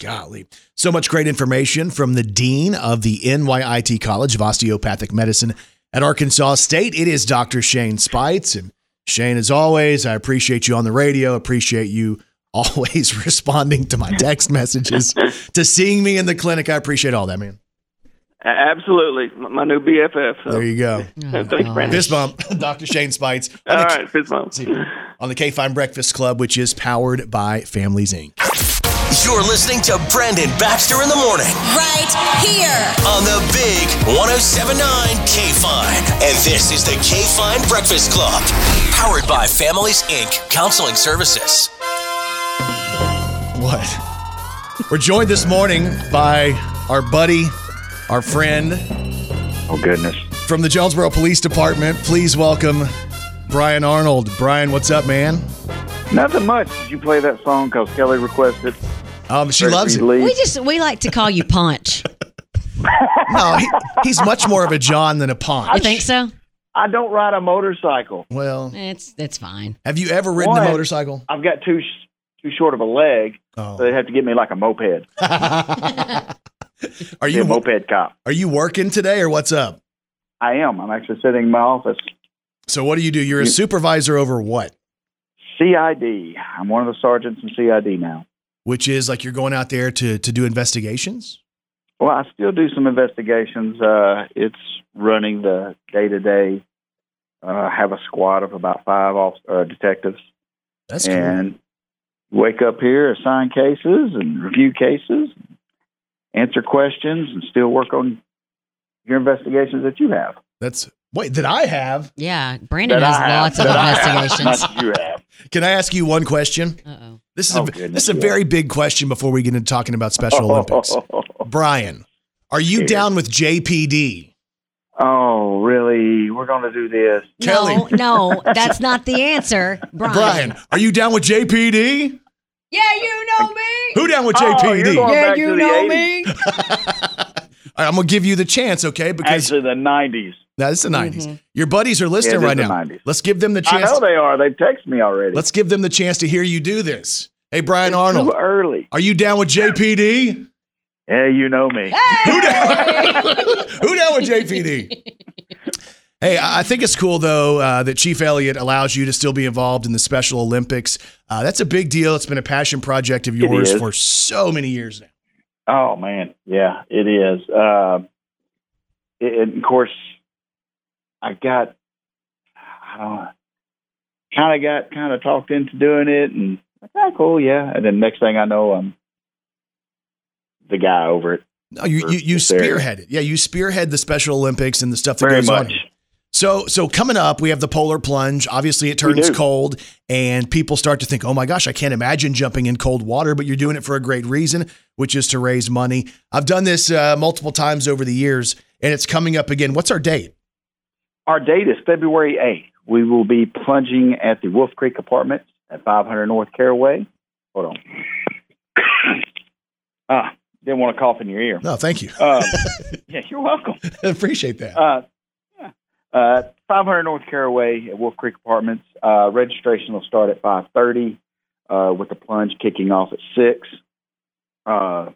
Golly. So much great information from the Dean of the NYIT College of Osteopathic Medicine at Arkansas State. It is Dr. Shane Speights. And Shane, as always, I appreciate you on the radio, appreciate you always responding to my text messages, to seeing me in the clinic. I appreciate all that, man. Absolutely, my new BFF. So. There you go. Thanks, Brandon. Oh, fist bump, Dr. Shane Speights. All right, fist bump. On the K Fine Breakfast Club, which is powered by Families Inc. You're listening to Brandon Baxter in the morning Right here. on the big 1079 K Fine. And this is the K Fine Breakfast Club, powered by Families Inc. Counseling Services. What? We're joined this morning by our buddy, our friend Oh goodness. from the Jonesboro Police Department. Please welcome Brian Arnold. Brian, what's up, man? Nothing much. Did you play that song because Kelly requested? Um, she Ready loves it. you? We just we like to call you Ponch. No, he, he's much more of a John than a You Ponch. think so? I don't ride a motorcycle. Well, It's it's fine. have you ever ridden a motorcycle? I've got too too short of a leg, Oh. so they have to give me like a moped. Are Be a you moped cop? are you working today or what's up? I am. I'm actually sitting in my office. So what do you do? You're a supervisor over what? CID. I'm one of the sergeants in CID now. Which is like you're going out there to to do investigations? Well, I still do some investigations. Uh, it's running the day to day. I have a squad of about five off, uh, detectives, That's cool. and wake up here, assign cases, and review cases, answer questions, and still work on your investigations that you have. That's wait, that I have. Yeah, Brandon That has I have. lots of That I have. investigations. Not that you have. Can I ask you one question? Uh oh. This is Oh, a goodness, this is a yeah. very big question before we get into talking about Special Olympics. Brian, are you Scared. down with JPD? Oh, really? We're going to do this? Kelly. No, no, that's not the answer, Brian. Brian, are you down with JPD? Yeah, you know me. Who down with Oh, JPD? Yeah, you know 80s. me. All right, I'm gonna give you the chance, okay? Because Actually, the 90s. Now this is the 90s. Your buddies are listening Yeah, right now. 90s. Let's give them the chance. I know they are. They text me already. Let's give them the chance to hear you do this. Hey, Brian It's Arnold, Too early. are you down with JPD? Yeah, you know me. Who down? Who down with JPD? Hey, I I think it's cool though uh, that Chief Elliott allows you to still be involved in the Special Olympics. Uh, that's a big deal. It's been a passion project of yours for so many years now. Oh man, yeah, it is. Uh, it, and of course, I got, I don't kind of got kind of talked into doing it, and ah, cool, yeah. And then next thing I know, I'm the guy over it. No, you you, you spearhead it. Yeah, you spearhead the Special Olympics and the stuff that Very goes much. on. So so coming up, we have the polar plunge. Obviously, it turns cold, and people start to think, "Oh my gosh, I can't imagine jumping in cold water." But you're doing it for a great reason, which is to raise money. I've done this uh, multiple times over the years, and it's coming up again. What's our date? Our date is February 8th. We will be plunging at the Wolf Creek Apartments at 500 North Caraway. Hold on. ah, didn't want to cough in your ear. No, thank you. Um, yeah, you're welcome. I appreciate that. Uh, yeah. Uh, 500 North Caraway at Wolf Creek Apartments. Uh, registration will start at 5:30, uh, with the plunge kicking off at six. Uh,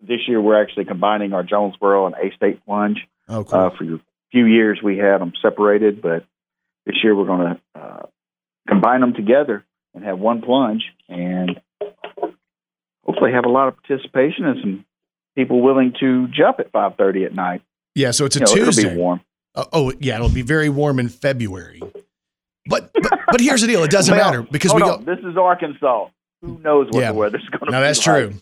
this year, we're actually combining our Jonesboro and A State plunge. Oh, cool. Uh, for a few years, we had them separated, but this year we're going to uh, combine them together and have one plunge, and hopefully have a lot of participation and some people willing to jump at 5:30 at night. yeah, so it's a You know, Tuesday. It'll be warm. Oh, oh, yeah, it'll be very warm in February. But but, but here's the deal: it doesn't Well, matter because we on. go. This is Arkansas. Who knows what Yeah. the weather's going to be? No, that's like. true.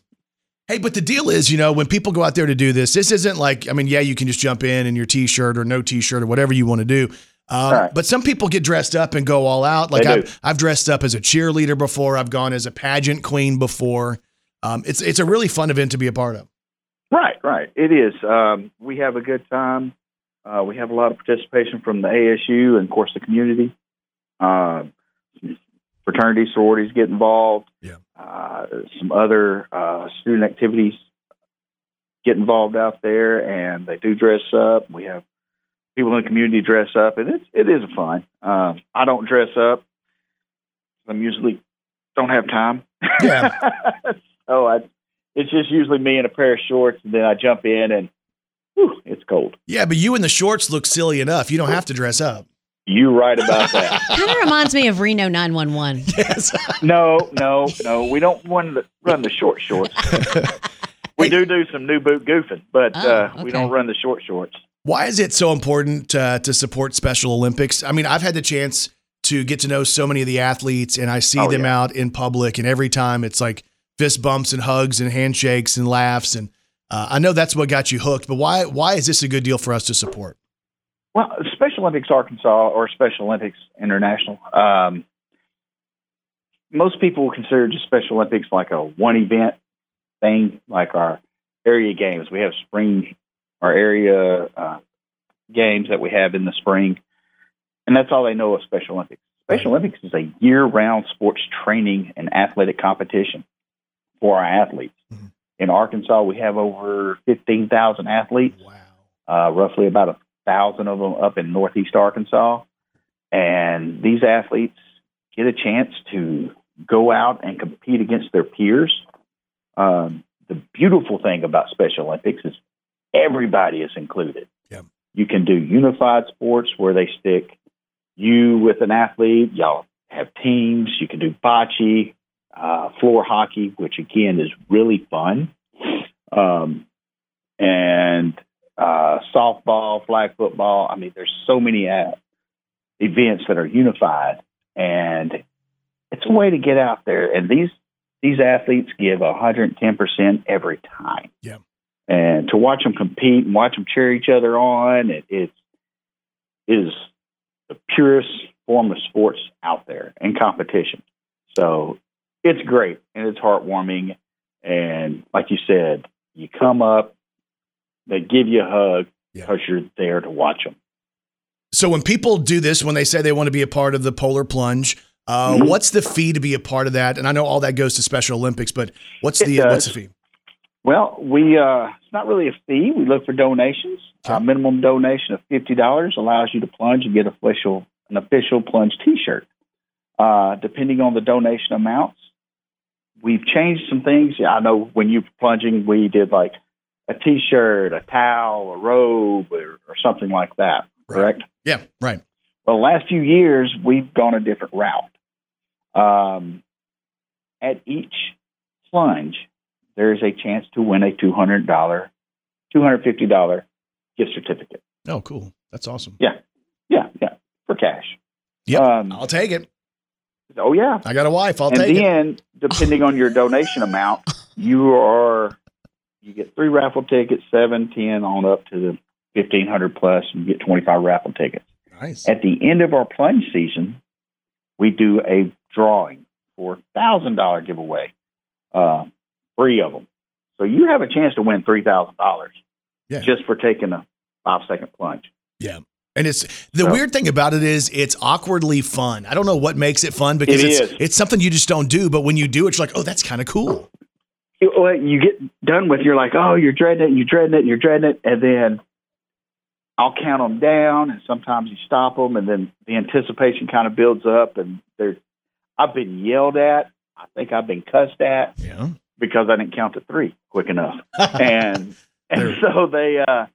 Hey, but the deal is, you know, when people go out there to do this, this isn't like, I mean, yeah, you can just jump in in your t-shirt or no t-shirt or whatever you want to do. Um, Right. But some people get dressed up and go all out. Like I've, I've dressed up as a cheerleader before. I've gone as a pageant queen before. Um, it's it's a really fun event to be a part of. Right, right. It is. Um, we have a good time. Uh, we have a lot of participation from the ASU and, of course, the community. Uh, fraternity sororities get involved. Yeah. Uh, some other uh, student activities get involved out there, and they do dress up. We have people in the community dress up, and it's it is fun. Uh, I don't dress up. I'm usually don't have time. Yeah. so I, it's just usually me in a pair of shorts, and then I jump in, and whew, it's cold. Yeah, but you in the shorts look silly enough. You don't have to dress up. You right about that. Kind of reminds me of Reno 911. Yes. no, no, no. We don't want to run the short shorts. we do do some new boot goofing, but Oh, uh, we okay. don't run the short shorts. Why is it so important uh, to support Special Olympics? I mean, I've had the chance to get to know so many of the athletes, and I see Oh, them yeah. out in public, and every time it's like fist bumps and hugs and handshakes and laughs, and uh, I know that's what got you hooked. But why why is this a good deal for us to support? Well, Special Olympics Arkansas or Special Olympics International. Um, most people consider just Special Olympics like a one event thing, like our area games. We have spring, our area uh, games that we have in the spring, and that's all they know of Special Olympics. Special Olympics is a year round sports training and athletic competition for our athletes. Mhm. In Arkansas, we have over 15,000 athletes Wow. uh, roughly about a thousand of them up in northeast Arkansas. And these athletes get a chance to go out and compete against their peers. Um, the beautiful thing about Special Olympics is everybody is included. Yeah. You can do unified sports where they stick you with an athlete, y'all have teams. You can do bocce, uh, floor hockey, which again is really fun. Um, and uh, softball, flag football. I mean, there's so many uh, events that are unified, and it's a way to get out there. And these these athletes give 110 percent every time. Yeah. And to watch them compete and watch them cheer each other on, it, it's it is the purest form of sports out there in competition. So it's great and it's heartwarming. And like you said, you come up, they give you a hug Yeah. because you're there to watch them. So when people do this, when they say they want to be a part of the polar plunge, uh, Mhm. what's the fee to be a part of that? And I know all that goes to Special Olympics, but what's It the does. what's the fee? Well, we uh, it's not really a fee. We look for donations. Okay. A minimum donation of fifty dollars allows you to plunge and get official an official plunge T-shirt. Uh, depending on the donation amounts, we've changed some things. I know when you were plunging, we did like a T-shirt, a towel, a robe, or, or something like that. Correct. Yeah, right. Well, the last few years, we've gone a different route. Um, at each plunge, there is a chance to win a two hundred dollar, two hundred fifty dollar gift certificate. Oh, cool. That's awesome. Yeah, yeah, yeah, for cash. Yeah, Um, I'll take it. Oh yeah. I got a wife. I'll and take it. And then, depending on your donation amount, you are you get three raffle tickets, seven, ten, on up to the fifteen hundred plus, and you get twenty five raffle tickets. Nice. At the end of our plunge season, we do a drawing for thousand dollar giveaway, uh, three of them. So you have a chance to win three thousand dollars Yeah. just for taking a five second plunge. Yeah. And it's the So- weird thing about it is it's awkwardly fun. I don't know what makes it fun because It it's is. it's something you just don't do, but when you do it, you're like, oh, that's kind of cool. You, well, you get done with, you're like, oh, you're dreading it, you're dreading it, you're dreading it, and then I'll count them down, and sometimes you stop them, and then the anticipation kind of builds up, and there's, I've been yelled at, I think I've been cussed at Yeah. because I didn't count to three quick enough, and and so they, uh,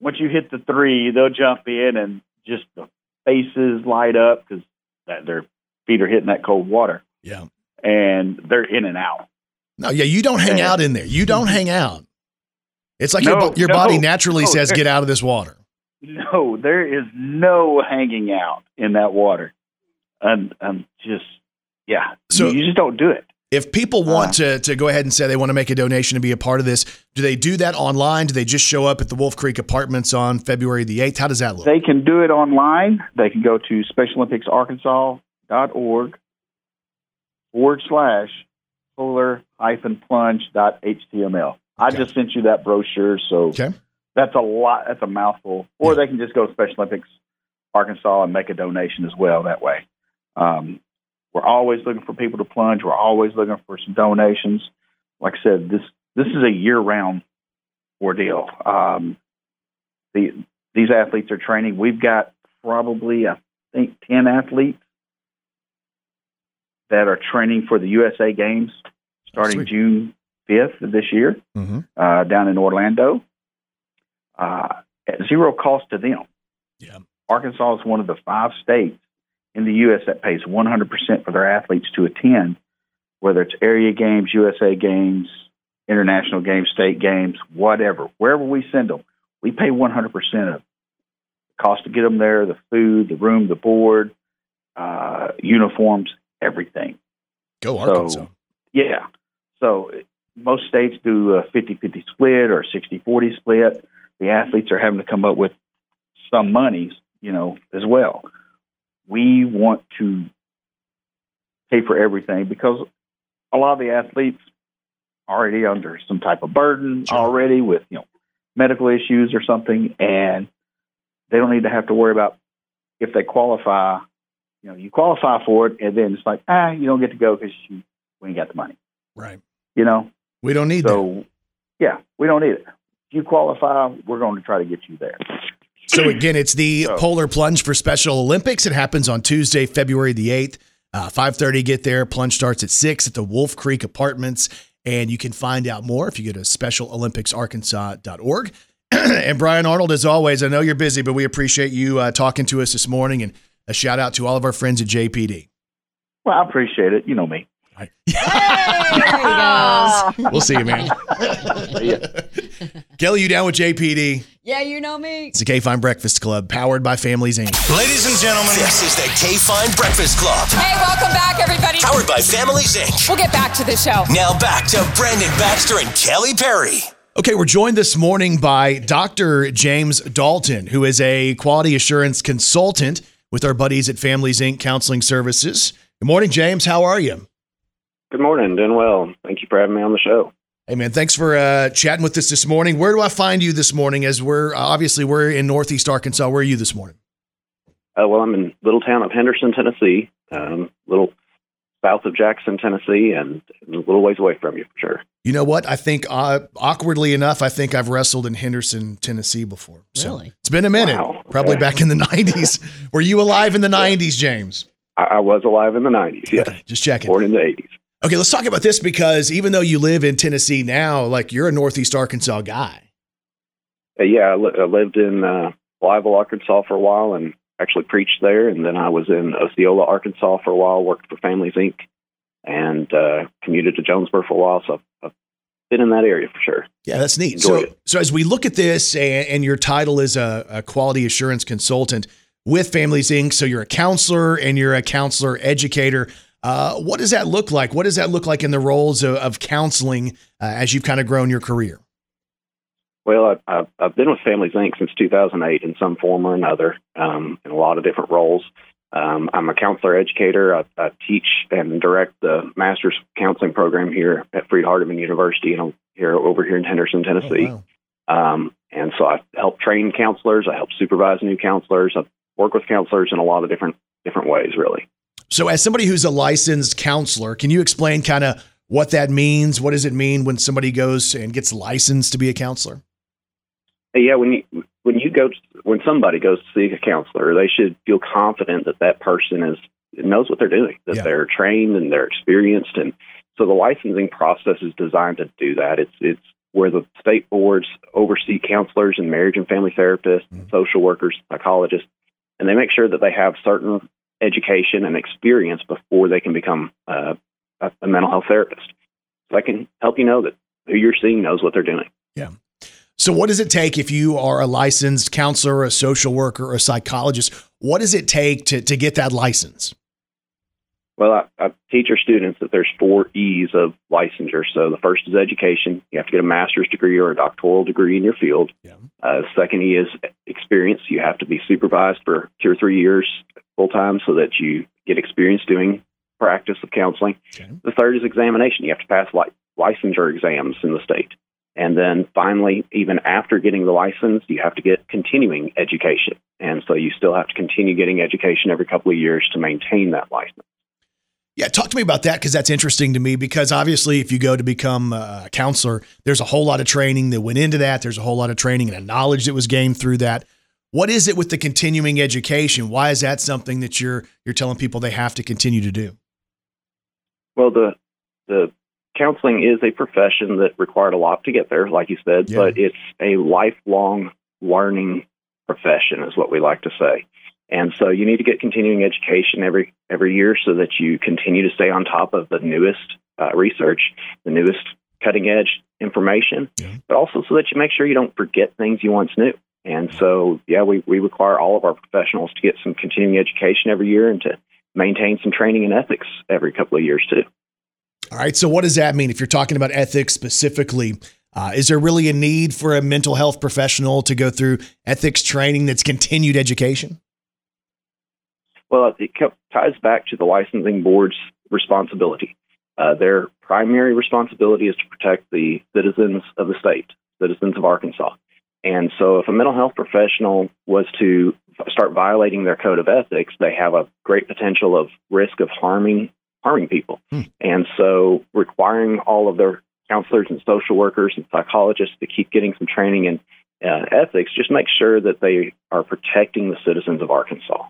once you hit the three, they'll jump in, and just the faces light up because that their feet are hitting that cold water, Yeah. and they're in and out. No, yeah, you don't hang out in there. You don't mm-hmm. hang out. It's like your, No, bo- your no, body naturally no, says, there- get out of this water. No, there is no hanging out in that water. And I'm just, yeah. So- you just don't do it. If people want uh. to, to go ahead and say they want to make a donation to be a part of this, do they do that online? Do they just show up at the Wolf Creek Apartments on February the 8th? How does that look? They can do it online. They can go to SpecialOlympicsArkansas.org forward slash plunge. I Okay. just sent you that brochure, so Okay. that's a lot. That's a mouthful. Or they can just go to Special Olympics Arkansas and make a donation as well that way. Um, we're always looking for people to plunge. We're always looking for some donations. Like I said, this this is a year round ordeal. Um, the these athletes are training. We've got probably I think ten athletes that are training for the USA Games starting Sweet. June fifth of this year Mm-hmm. uh, down in Orlando uh, at zero cost to them. Yeah. Arkansas is one of the five states in the U.S. that pays 100% for their athletes to attend, whether it's area games, USA games, international games, state games, whatever. Wherever we send them, we pay 100% of the cost to get them there, the food, the room, the board, uh, uniforms, everything. Go Arkansas. So, yeah. So most states do a 50 50 split or 60 40 split. The athletes are having to come up with some monies, you know, as well. We want to pay for everything because a lot of the athletes are already under some type of burden already with, you know, medical issues or something, and they don't need to have to worry about if they qualify. You know, you qualify for it, and then it's like, ah, you don't get to go because you we ain't got the money. right. You know, We don't need that. yeah, we don't need it. If you qualify, we're going to try to get you there. So again, it's the So- Polar Plunge for Special Olympics. It happens on Tuesday, February the eighth, uh, five thirty. Get there. Plunge starts at six at the Wolf Creek Apartments, and you can find out more if you go to SpecialOlympicsArkansas.org. and Brian Arnold, as always, I know you're busy, but we appreciate you uh, talking to us this morning, and a shout out to all of our friends at JPD. Well, I appreciate it. You know me. There he goes. We'll see you, man. Kelly, you down with JPD? Yeah, you know me. It's the K Fine Breakfast Club, powered by Families Inc. Ladies and gentlemen, this is the K Fine Breakfast Club, Hey, welcome back, everybody. powered by Families Inc. We'll get back to the show. Now back to Brandon Baxter and Kelly Perry. Okay, we're joined this morning by Dr. James Dalton, who is a quality assurance consultant with our buddies at Families Inc. Counseling Services. Good morning, James. How are you? Good morning. Doing well. Thank you for having me on the show. Hey, man, thanks for uh, chatting with us this morning. Where do I find you this morning? As we're obviously we're in Northeast Arkansas. Where are you this morning? Uh, well, I'm in little town of Henderson, Tennessee, um, little south of Jackson, Tennessee, and a little ways away from you for sure. You know what? I think uh, awkwardly enough, I think I've wrestled in Henderson, Tennessee before. So Really? it's been a minute. Wow. Probably Okay. back in the '90s. Were you alive in the '90s, James? I, I was alive in the 90s, yes. Just checking. Born in the 80s. Okay, let's talk about this because even though you live in Tennessee now, like you're a Northeast Arkansas guy. Uh, yeah, I, li- I lived in uh, Blytheville, Arkansas for a while and actually preached there. And then I was in Osceola, Arkansas for a while, worked for Families Inc., and uh, commuted to Jonesboro for a while. So I've been in that area for sure. Yeah, that's neat. So, it. so as we look at this, and, and your title is a, a quality assurance consultant with Families Inc. So you're a counselor and you're a counselor educator. Uh, what does that look like? What does that look like in the roles of, of counseling uh, as you've kind of grown your career? Well, I've, I've been with Families Inc. since 2008 in some form or another, um, in a lot of different roles. Um, I'm a counselor educator. I, I teach and direct the master's counseling program here at Freed Hardeman University, and I'm here over here in Henderson, Tennessee. Um, and so I help train counselors. I help supervise new counselors. I work with counselors in a lot of different different ways, really. So, as somebody who's a licensed counselor, can you explain kind of what that means? What does it mean when somebody goes and gets licensed to be a counselor? Yeah, when you when you go to, when somebody goes to seek a counselor, they should feel confident that that person is knows what they're doing, that they're trained and they're experienced, and so the licensing process is designed to do that. It's it's where the state boards oversee counselors and marriage and family therapists, social workers, psychologists, and they make sure that they have certain education and experience before they can become uh, a, a mental health therapist. So I can help you know that who you're seeing knows what they're doing. So, what does it take if you are a licensed counselor, a social worker, or a psychologist? What does it take to, to get that license? Well, I, I teach our students that there's four E's of licensure. So the first is education. You have to get a master's degree or a doctoral degree in your field. Uh, second E is experience. You have to be supervised for two or three years full time so that you get experience doing practice of counseling. The third is examination. You have to pass li- licensure exams in the state. And then finally, even after getting the license, you have to get continuing education. And so you still have to continue getting education every couple of years to maintain that license. Yeah, talk to me about that because that's interesting to me. Because obviously, if you go to become a counselor, there's a whole lot of training that went into that. There's a whole lot of training and a knowledge that was gained through that. What is it with the continuing education? Why is that something that you're you're telling people they have to continue to do? Well, the the counseling is a profession that required a lot to get there, like you said, but it's a lifelong learning profession, is what we like to say. And so you need to get continuing education every every year so that you continue to stay on top of the newest uh, research, the newest cutting edge information, but also so that you make sure you don't forget things you once knew. And so, yeah, we, we require all of our professionals to get some continuing education every year and to maintain some training in ethics every couple of years too. All right. So, what does that mean if you're talking about ethics specifically? Uh, is there really a need for a mental health professional to go through ethics training that's continued education? Well, it ties back to the licensing board's responsibility. Uh, their primary responsibility is to protect the citizens of the state, citizens of Arkansas. And so, if a mental health professional was to start violating their code of ethics, they have a great potential of risk of harming harming people. And so, requiring all of their counselors and social workers and psychologists to keep getting some training in uh, ethics just make sure that they are protecting the citizens of Arkansas.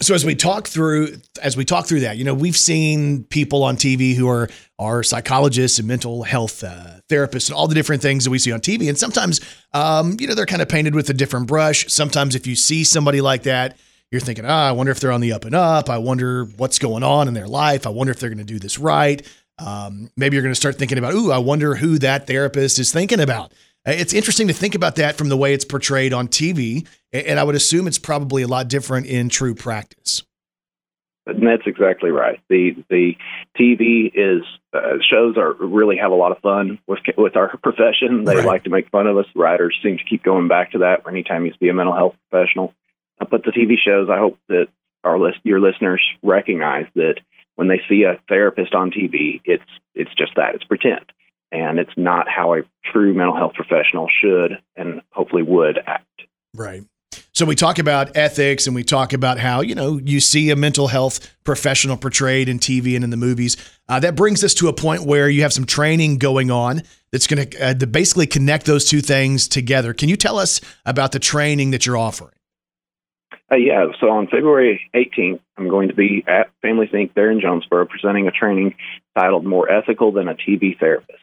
So as we talk through as we talk through that, you know, we've seen people on TV who are are psychologists and mental health uh, therapists and all the different things that we see on TV. And sometimes, um, you know, they're kind of painted with a different brush. Sometimes, if you see somebody like that, you're thinking, ah, I wonder if they're on the up and up. I wonder what's going on in their life. I wonder if they're going to do this right. Um, maybe you're going to start thinking about, ooh, I wonder who that therapist is thinking about. Uh, It's interesting to think about that from the way it's portrayed on TV, and I would assume it's probably a lot different in true practice. And that's exactly right. The the TV is uh, shows are really have a lot of fun with with our profession. They like to make fun of us. Writers seem to keep going back to that anytime you see a mental health professional. But the TV shows, I hope that our list your listeners recognize that when they see a therapist on TV, it's it's just that it's pretend, and it's not how a true mental health professional should and hopefully would act. Right. So we talk about ethics and we talk about how, you know, you see a mental health professional portrayed in TV and in the movies. Uh, that brings us to a point where you have some training going on that's going uh, to basically connect those two things together. Can you tell us about the training that you're offering? Uh, yeah, so on February 18th, I'm going to be at Families Inc. there in Jonesboro presenting a training titled More Ethical Than a TV Therapist.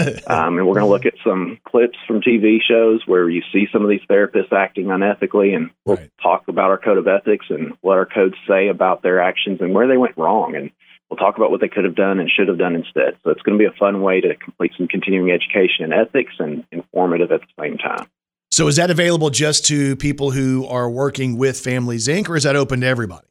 um, and we're going to look at some clips from TV shows where you see some of these therapists acting unethically, and we'll talk about our code of ethics and what our codes say about their actions and where they went wrong, and we'll talk about what they could have done and should have done instead. So it's going to be a fun way to complete some continuing education in ethics and informative at the same time. So is that available just to people who are working with Families Inc., or is that open to everybody?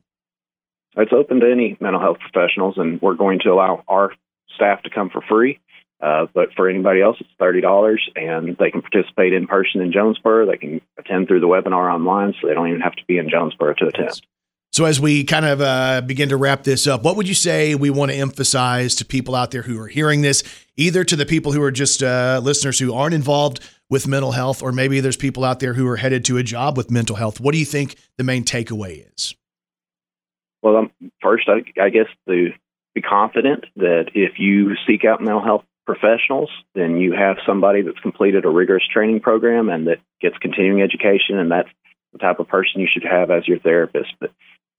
It's open to any mental health professionals, and we're going to allow our staff to come for free. Uh, but for anybody else, it's thirty dollars, and they can participate in person in Jonesboro. They can attend through the webinar online, so they don't even have to be in Jonesboro to attend. So as we kind of uh, begin to wrap this up, what would you say we want to emphasize to people out there who are hearing this, either to the people who are just uh, listeners who aren't involved with mental health, or maybe there's people out there who are headed to a job with mental health? What do you think the main takeaway is? Well, um, first, I, I guess to be confident that if you seek out mental health professionals, then you have somebody that's completed a rigorous training program and that gets continuing education, and that's the type of person you should have as your therapist. But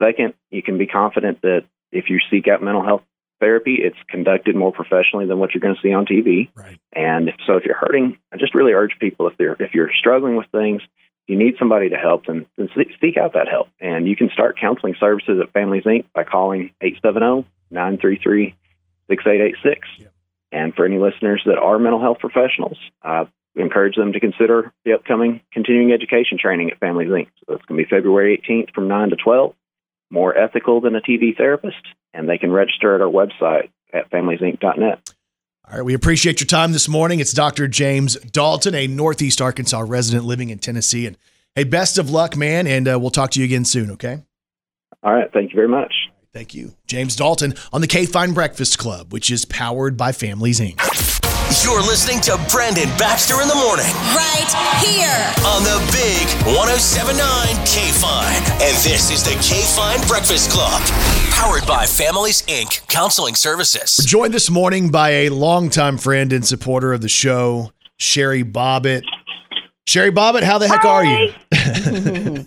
second, you can be confident that if you seek out mental health therapy, it's conducted more professionally than what you're going to see on TV. Right. And so, if you're hurting, I just really urge people if they're if you're struggling with things, you need somebody to help, then, then seek out that help. And you can start counseling services at Families Inc. by calling 870 933 6886. And for any listeners that are mental health professionals, I encourage them to consider the upcoming continuing education training at Families Inc. So it's going to be February 18th from 9 to 12. More ethical than a TV therapist, and they can register at our website at familiesinc.net. All right, we appreciate your time this morning. It's Dr. James Dalton, a Northeast Arkansas resident living in Tennessee. And hey, best of luck, man, and uh, we'll talk to you again soon, okay? All right, thank you very much. Thank you. James Dalton on the K Fine Breakfast Club, which is powered by Families Inc. You're listening to Brandon Baxter in the morning Right here. on the big 1079 K Fine. And this is the K Fine Breakfast Club, powered by Families Inc. Counseling Services. We're joined this morning by a longtime friend and supporter of the show, Sherry Bobbitt. Sherry Bobbitt, how the heck are you?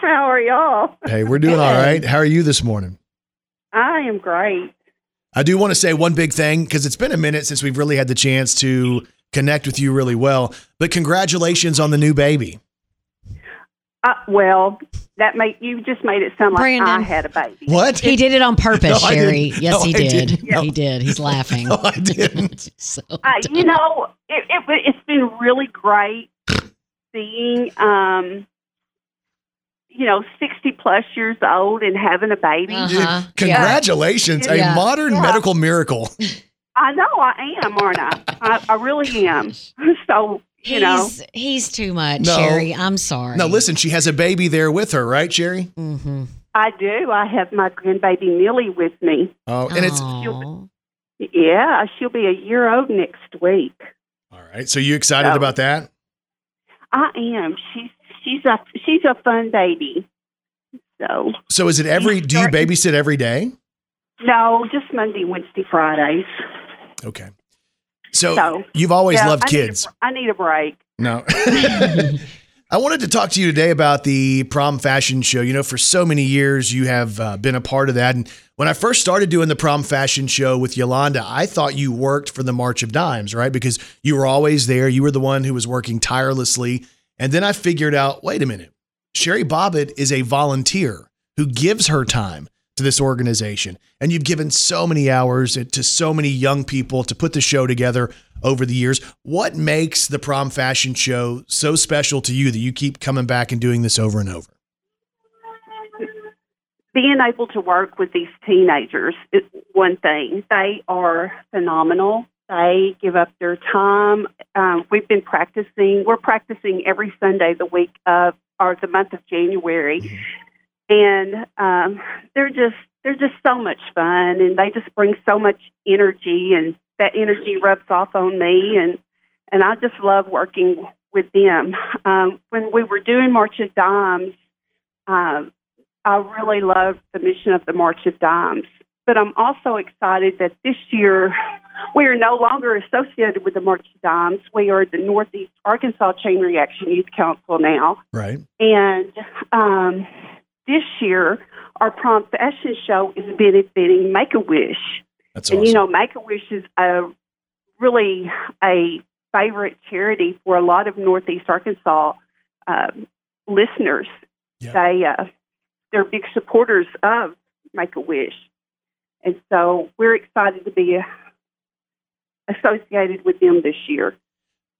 How are y'all? Hey, we're doing all right. How are you this morning? I am great. I do want to say one big thing because it's been a minute since we've really had the chance to connect with you really well. But congratulations on the new baby. Uh, well, that made you just made it sound like I had a baby. What? He did it on purpose, No, Sherry. Yes, No, he did. didn't. No. He did. He's laughing. No, I didn't. so, Uh, you know, it, it, it's been really great seeing, um, you know, sixty plus years old and having a baby. Uh-huh. Congratulations. Yeah. A modern Yeah. medical miracle. I know I am, aren't I? I, I really am. So you know, he's he's too much, No. Sherry. I'm sorry. Now, listen, she has a baby there with her, right, Sherry? Mm-hmm. I do. I have my grandbaby Millie with me. Oh, and it's Aw. Yeah, she'll be a year old next week. all right. So, you excited So- about that? I am. She's she's a she's a fun baby. So So, is it every, do you babysit every day? no, just Monday, Wednesday, Fridays. Okay. So, So, you've always Yeah, loved I need a kids. br- I need a break. No. I wanted to talk to you today about the prom fashion show. You know, for so many years, you have uh, been a part of that. And when I first started doing the prom fashion show with Yolanda, I thought you worked for the March of Dimes, right? Because you were always there. You were the one who was working tirelessly. And then I figured out wait a minute, Sherry Bobbitt is a volunteer who gives her time to this organization. And you've given so many hours to so many young people to put the show together over the years. What makes the prom fashion show so special to you that you keep coming back and doing this over and over? Being able to work with these teenagers is one thing. They are phenomenal. They give up their time. Um, we've been practicing. We're practicing every Sunday the week of or the month of January, and um, they're just they're just so much fun, and they just bring so much energy, and that energy rubs off on me, and and I just love working with them. Um, when we were doing March of Dimes, um, I really loved the mission of the March of Dimes. But I'm also excited that this year we are no longer associated with the March of Dimes. We are the Northeast Arkansas Chain Reaction Youth Council now. Right. And um, this year, our prom fashion show is benefiting Make a Wish. That's awesome. and you know, Make a Wish is a really a favorite charity for a lot of Northeast Arkansas um, listeners. They uh, they're big supporters of Make a Wish, And so we're excited to be uh, associated with them this year.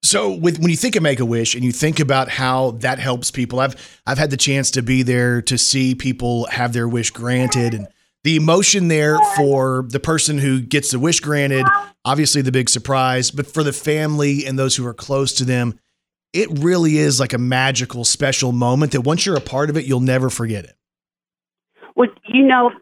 So with when you think of Make a Wish and you think about how that helps people, I've I've had the chance to be there to see people have their wish granted and the emotion there for the person who gets the wish granted, obviously the big surprise, but for the family and those who are close to them, it really is like a magical, special moment that once you're a part of it, you'll never forget it. Well, you know,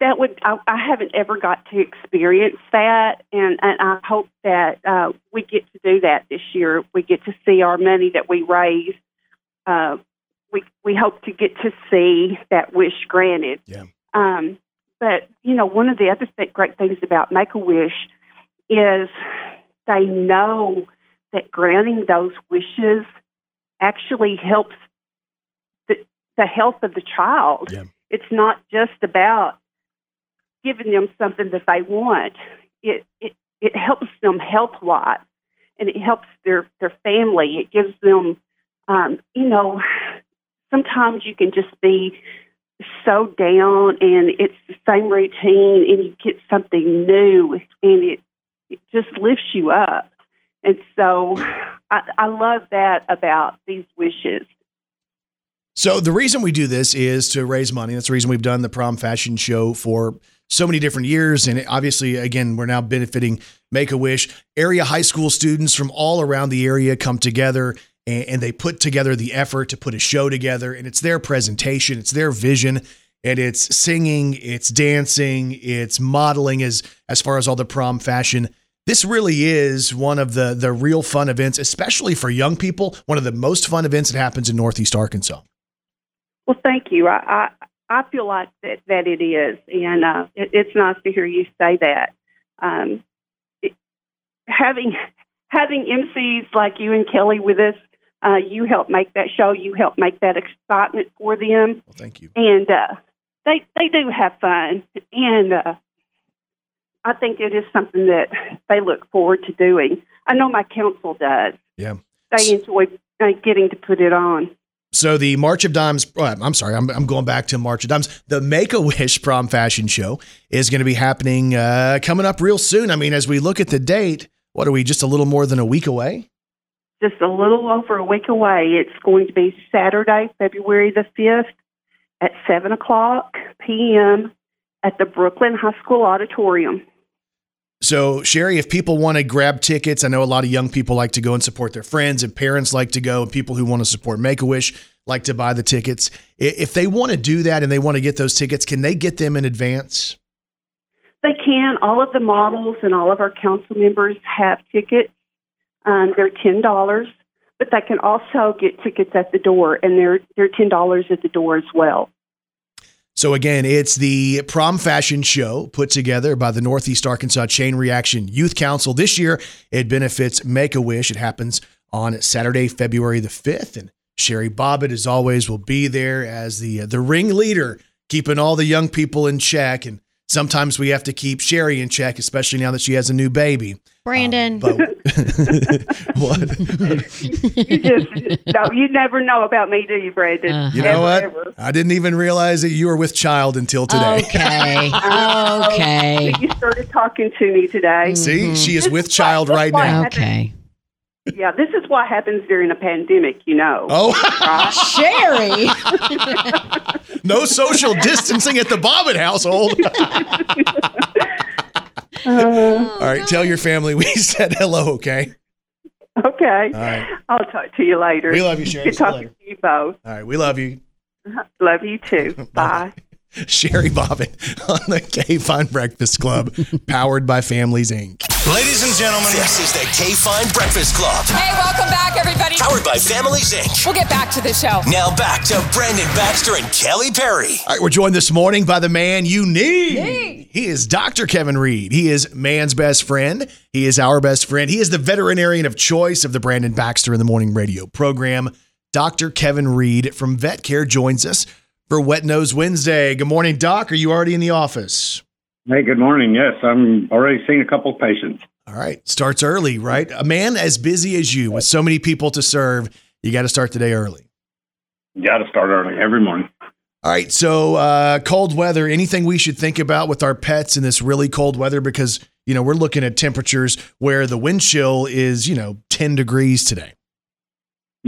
that would I, I haven't ever got to experience that, and and I hope that uh, we get to do that this year. We get to see our money that we raise. Uh, we we hope to get to see that wish granted. Yeah. Um, but you know, one of the other th- great things about Make a Wish is they know that granting those wishes actually helps the, the health of the child. Yeah. It's not just about giving them something that they want. It it, it helps them health wise, and it helps their their family. It gives them, um, you know, sometimes you can just be so down and it's the same routine and you get something new and it it just lifts you up. And so I, I love that about these wishes. So the reason we do this is to raise money. That's the reason we've done the prom fashion show for so many different years. And obviously, again, we're now benefiting Make a Wish. Area high school students from all around the area come together and, and they put together the effort to put a show together. And it's their presentation, it's their vision, and it's singing, it's dancing, it's modeling as as far as all the prom fashion. This really is one of the the real fun events, especially for young people. One of the most fun events that happens in Northeast Arkansas. Well, thank you. I I, I feel like that, that it is, and uh, it, it's nice to hear you say that. Um, it, having having MCs like you and Kelly with us, uh, you help make that show. You help make that excitement for them. Well, thank you. and uh, they they do have fun, and uh, I think it is something that they look forward to doing. I know my council does. Yeah. They enjoy uh, getting to put it on. So the March of Dimes, uh, I'm sorry, I'm, I'm going back to March of Dimes. The Make a Wish prom fashion show is going to be happening uh, coming up real soon. I mean, as we look at the date, what are we just a little more than a week away? Just a little over a week away. It's going to be Saturday, February the fifth, at seven o'clock p.m. at the Brookland High School Auditorium. So, Sherry, if people want to grab tickets, I know a lot of young people like to go and support their friends, and parents like to go, and people who want to support Make a Wish like to buy the tickets. If they want to do that and they want to get those tickets, can they get them in advance? They can. All of the models and all of our council members have tickets. Um, they're ten dollars, but they can also get tickets at the door, and they're they're ten dollars at the door as well. So again, it's the prom fashion show put together by the Northeast Arkansas Chain Reaction Youth Council. This year, it benefits Make a Wish. It happens on Saturday, February the fifth, and Sherry Bobbitt, as always, will be there as the uh, the ringleader, keeping all the young people in check. And sometimes we have to keep Sherry in check, especially now that she has a new baby. Brandon. Um, but what? You just no, you never know about me, do you, Brandon? Uh-huh. You know Ever, what? ever. I didn't even realize that you were with child until today. Okay. Oh, okay. You started talking to me today. Mm-hmm. See, she is with This child why- right now. Okay. Yeah, this is what happens during a pandemic, you know. Oh, Sherry. no social distancing at the Bobbitt household. All right, tell your family we said hello, okay? Okay. All right. I'll talk to you later. We love you, Sherry. Good talking to you both. All right, we love you. Love you too. Bye. Sherry Bobbitt on the K Fine Breakfast Club, powered by Families Inc. Ladies and gentlemen, this is the K Fine Breakfast Club, Hey, welcome back, everybody. powered by Families Inc. We'll get back to the show. Now back to Brandon Baxter and Kelly Perry. All right, we're joined this morning by the man you need. He is Dr. Kevin Reed. He is man's best friend. He is our best friend. He is the veterinarian of choice of the Brandon Baxter in the Morning radio program. Dr. Kevin Reed from Vet Care joins us for Wet Nose Wednesday. Good morning, Doc. Are you already in the office? Hey, good morning. Yes, I'm already seeing a couple of patients. All right. Starts early, right? A man as busy as you with so many people to serve, you got to start the day early. You got to start early every morning. All right, so uh, cold weather. Anything we should think about with our pets in this really cold weather? Because you know we're looking at temperatures where the wind chill is you know ten degrees today.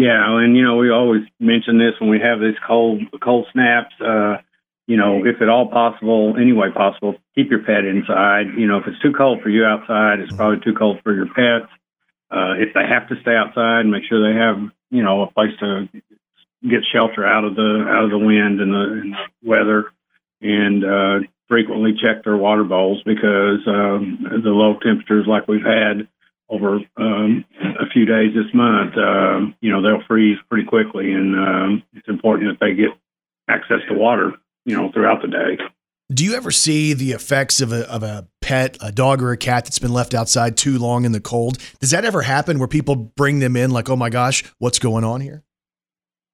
Yeah, and you know we always mention this when we have these cold cold snaps. Uh, you know, if at all possible, any way possible, keep your pet inside. You know, if it's too cold for you outside, it's probably too cold for your pets. Uh, if they have to stay outside, make sure they have you know a place to get shelter out of the out of the wind and the, and the weather, and uh, frequently check their water bowls because um, the low temperatures like we've had over um, a few days this month, um, you know, they'll freeze pretty quickly, and um, it's important that they get access to water, you know, throughout the day. Do you ever see the effects of a, of a pet, a dog or a cat that's been left outside too long in the cold? Does that ever happen where people bring them in like, oh my gosh, what's going on here?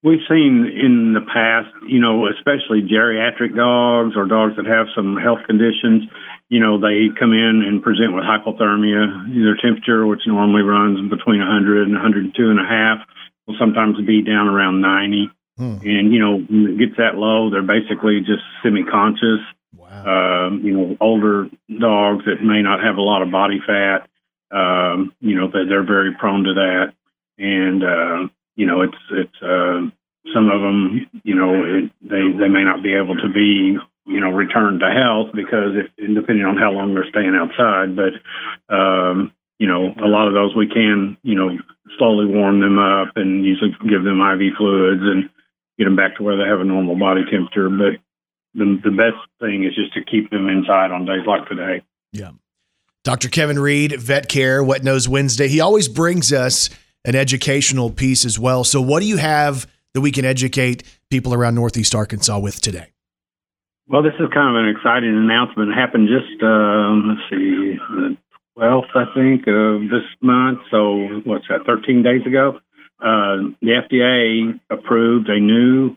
We've seen in the past, you know, especially geriatric dogs or dogs that have some health conditions, you know, they come in and present with hypothermia. Their temperature, which normally runs between 100 and 102 and a half, will sometimes be down around 90. Hmm. And, you know, when it gets that low, they're basically just semi conscious. Um, you know, older dogs that may not have a lot of body fat, um, you know, that they're very prone to that. And, uh, you know, it's, it's, uh, some of them, you know, it, they, they may not be able to be, you know, return to health because if, depending on how long they're staying outside, but, um, you know, a lot of those we can, you know, slowly warm them up and usually give them IV fluids and get them back to where they have a normal body temperature. But the, the best thing is just to keep them inside on days like today. Yeah. Dr. Kevin Reed, Vet Care, Wet Nose Wednesday. He always brings us an educational piece as well. So, what do you have that we can educate people around Northeast Arkansas with today? Well, this is kind of an exciting announcement. It happened just, um, let's see, the 12th, I think, of this month. So, what's that, 13 days ago? Uh, the FDA approved a new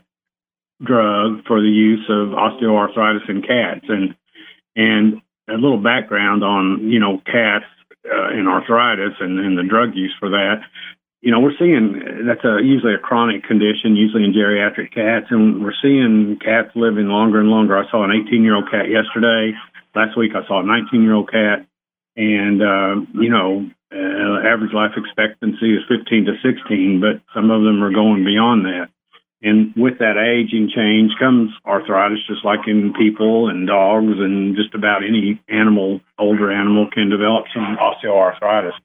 drug for the use of osteoarthritis in cats. And, and a little background on, you know, cats uh, and arthritis and, and the drug use for that you know, we're seeing that's a, usually a chronic condition, usually in geriatric cats, and we're seeing cats living longer and longer. I saw an 18 year old cat yesterday. Last week, I saw a 19 year old cat, and uh, you know, uh, average life expectancy is 15 to 16, but some of them are going beyond that. And with that aging change comes arthritis, just like in people and dogs, and just about any animal, older animal can develop some osteoarthritis.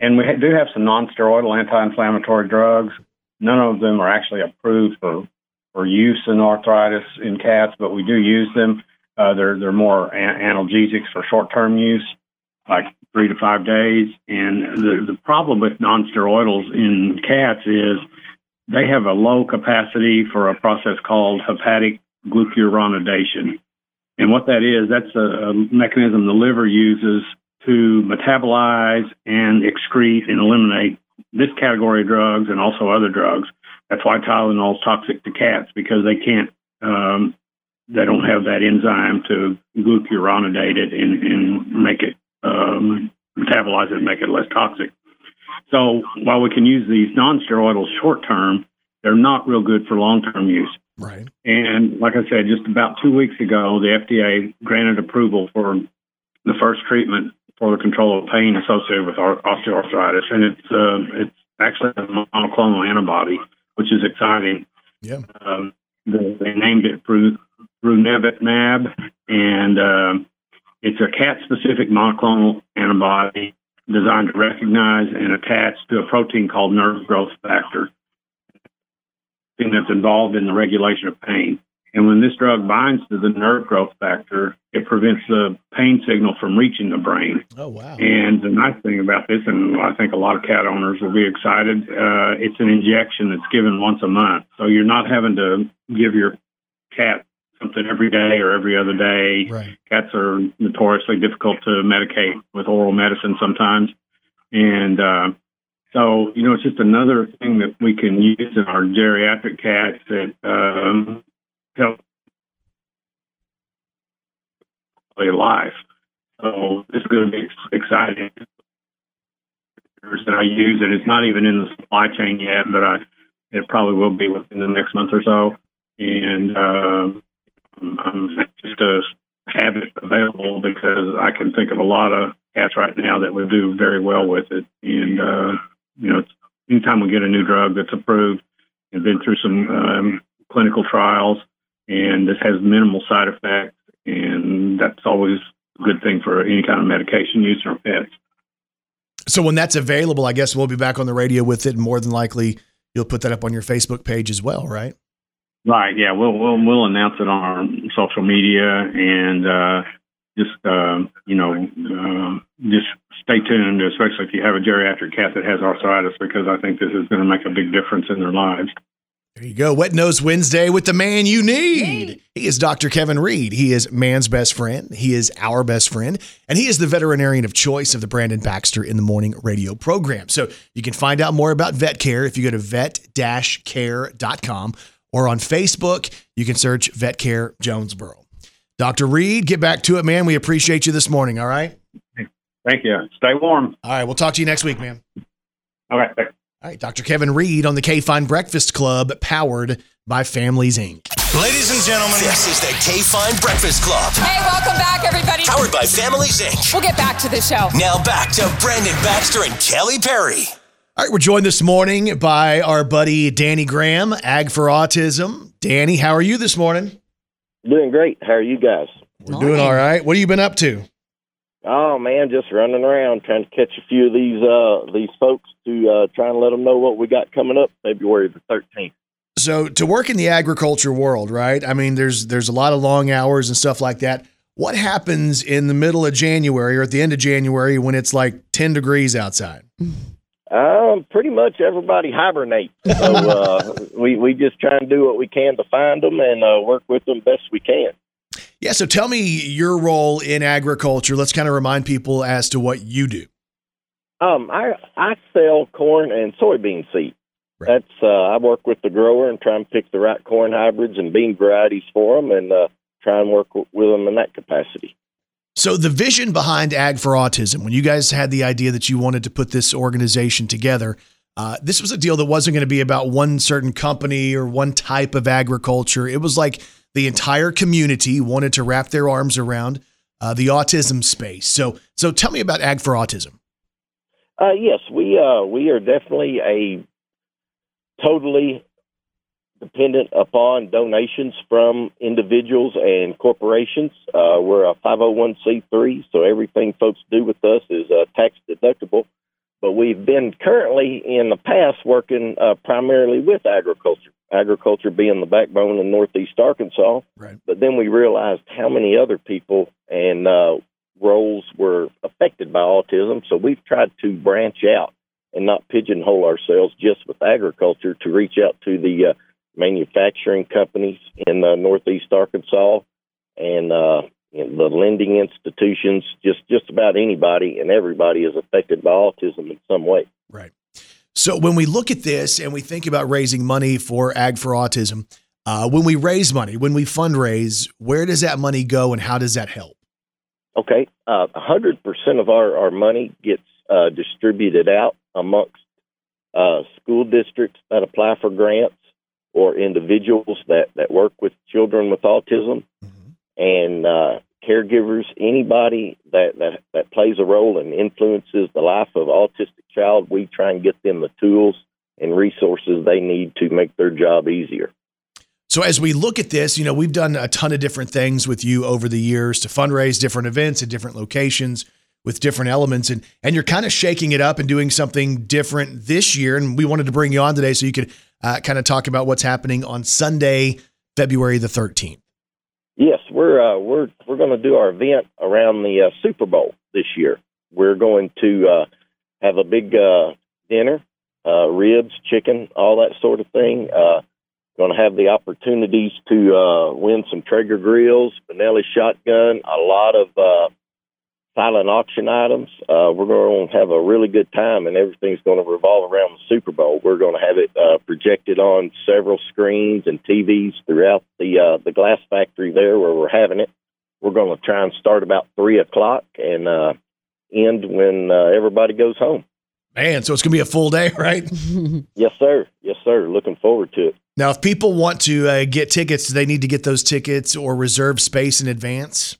And we do have some non-steroidal anti-inflammatory drugs. None of them are actually approved for for use in arthritis in cats, but we do use them. Uh, they're they're more an- analgesics for short-term use, like three to five days. And the the problem with non-steroidals in cats is they have a low capacity for a process called hepatic glucuronidation. And what that is, that's a, a mechanism the liver uses to metabolize and excrete and eliminate this category of drugs and also other drugs. That's why Tylenol is toxic to cats because they can't, um, they don't have that enzyme to glucuronidate it and, and make it um, metabolize it and make it less toxic. So while we can use these non-steroidals short term, they're not real good for long term use. Right. And like I said, just about two weeks ago, the FDA granted approval for the first treatment for the control of pain associated with osteoarthritis, and it's uh, it's actually a monoclonal antibody, which is exciting. Yeah. Um, the, they named it frunevetmab, and um, it's a cat-specific monoclonal antibody designed to recognize and attach to a protein called nerve growth factor, thing that's involved in the regulation of pain. And when this drug binds to the nerve growth factor, it prevents the pain signal from reaching the brain. Oh, wow. And the nice thing about this, and I think a lot of cat owners will be excited, uh, it's an injection that's given once a month. So you're not having to give your cat something every day or every other day. Right. Cats are notoriously difficult to medicate with oral medicine sometimes. And uh, so, you know, it's just another thing that we can use in our geriatric cats that um, quality of life. So this is going to be exciting. That I use it. It's not even in the supply chain yet, but I it probably will be within the next month or so. and uh, I'm just to have it available because I can think of a lot of cats right now that would do very well with it. And uh, you know, anytime we get a new drug that's approved and been through some um, clinical trials, and this has minimal side effects, and that's always a good thing for any kind of medication use or pets. So when that's available, I guess we'll be back on the radio with it. And more than likely, you'll put that up on your Facebook page as well, right? Right. Yeah. We'll we'll we'll announce it on our social media and uh, just uh, you know uh, just stay tuned, especially if you have a geriatric cat that has arthritis, because I think this is going to make a big difference in their lives. There you go. Wet Nose Wednesday with the man you need. He is Dr. Kevin Reed. He is man's best friend. He is our best friend. And he is the veterinarian of choice of the Brandon Baxter in the Morning radio program. So you can find out more about vet care if you go to vet care.com or on Facebook. You can search Vet Care Jonesboro. Dr. Reed, get back to it, man. We appreciate you this morning. All right. Thank you. Stay warm. All right. We'll talk to you next week, man. All right. Thanks. All right, Dr. Kevin Reed on the K Fine Breakfast Club, powered by Families Inc. Ladies and gentlemen, this is the K Fine Breakfast Club. Hey, welcome back, everybody. Powered by Families Inc. We'll get back to the show. Now back to Brandon Baxter and Kelly Perry. All right, we're joined this morning by our buddy Danny Graham, Ag for Autism. Danny, how are you this morning? Doing great. How are you guys? We're doing all right. What have you been up to? Oh man, just running around trying to catch a few of these uh these folks to uh try and let them know what we got coming up February the 13th. So to work in the agriculture world, right? I mean, there's there's a lot of long hours and stuff like that. What happens in the middle of January or at the end of January when it's like 10 degrees outside? Um, pretty much everybody hibernates. So uh, we we just try and do what we can to find them and uh, work with them best we can. Yeah, so tell me your role in agriculture. Let's kind of remind people as to what you do. Um, I I sell corn and soybean seed. That's uh, I work with the grower and try and pick the right corn hybrids and bean varieties for them, and uh, try and work w- with them in that capacity. So the vision behind Ag for Autism, when you guys had the idea that you wanted to put this organization together, uh, this was a deal that wasn't going to be about one certain company or one type of agriculture. It was like the entire community wanted to wrap their arms around uh, the autism space. So, so tell me about Ag for Autism. Uh, yes, we uh, we are definitely a totally dependent upon donations from individuals and corporations. Uh, we're a 501c3, so everything folks do with us is uh, tax deductible. But we've been currently in the past working uh, primarily with agriculture, agriculture being the backbone in Northeast Arkansas. Right. But then we realized how many other people and uh, roles were affected by autism. So we've tried to branch out and not pigeonhole ourselves just with agriculture to reach out to the uh, manufacturing companies in uh, Northeast Arkansas and uh, the lending institutions, just just about anybody and everybody is affected by autism in some way. Right. So when we look at this and we think about raising money for Ag for Autism, uh, when we raise money, when we fundraise, where does that money go and how does that help? Okay, uh, a hundred percent of our our money gets uh, distributed out amongst uh, school districts that apply for grants or individuals that that work with children with autism and uh, caregivers, anybody that, that that plays a role and influences the life of autistic child. We try and get them the tools and resources they need to make their job easier. So as we look at this, you know, we've done a ton of different things with you over the years to fundraise different events at different locations with different elements and and you're kind of shaking it up and doing something different this year and we wanted to bring you on today so you could uh, kind of talk about what's happening on Sunday, February the 13th. Yes, we're uh, we're we're going to do our event around the uh, Super Bowl this year. We're going to uh, have a big uh, dinner, uh, ribs, chicken, all that sort of thing. Going to have the opportunities to uh, win some Traeger grills, Benelli shotgun, a lot of uh, silent auction items. Uh, we're going to have a really good time, and everything's going to revolve around the Super Bowl. We're going to have it uh, projected on several screens and TVs throughout the uh, the glass factory there where we're having it. We're going to try and start about three o'clock and uh, end when uh, everybody goes home. Man, so it's going to be a full day, right? Yes, sir. Yes, sir. Looking forward to it. Now, if people want to uh, get tickets, do they need to get those tickets or reserve space in advance?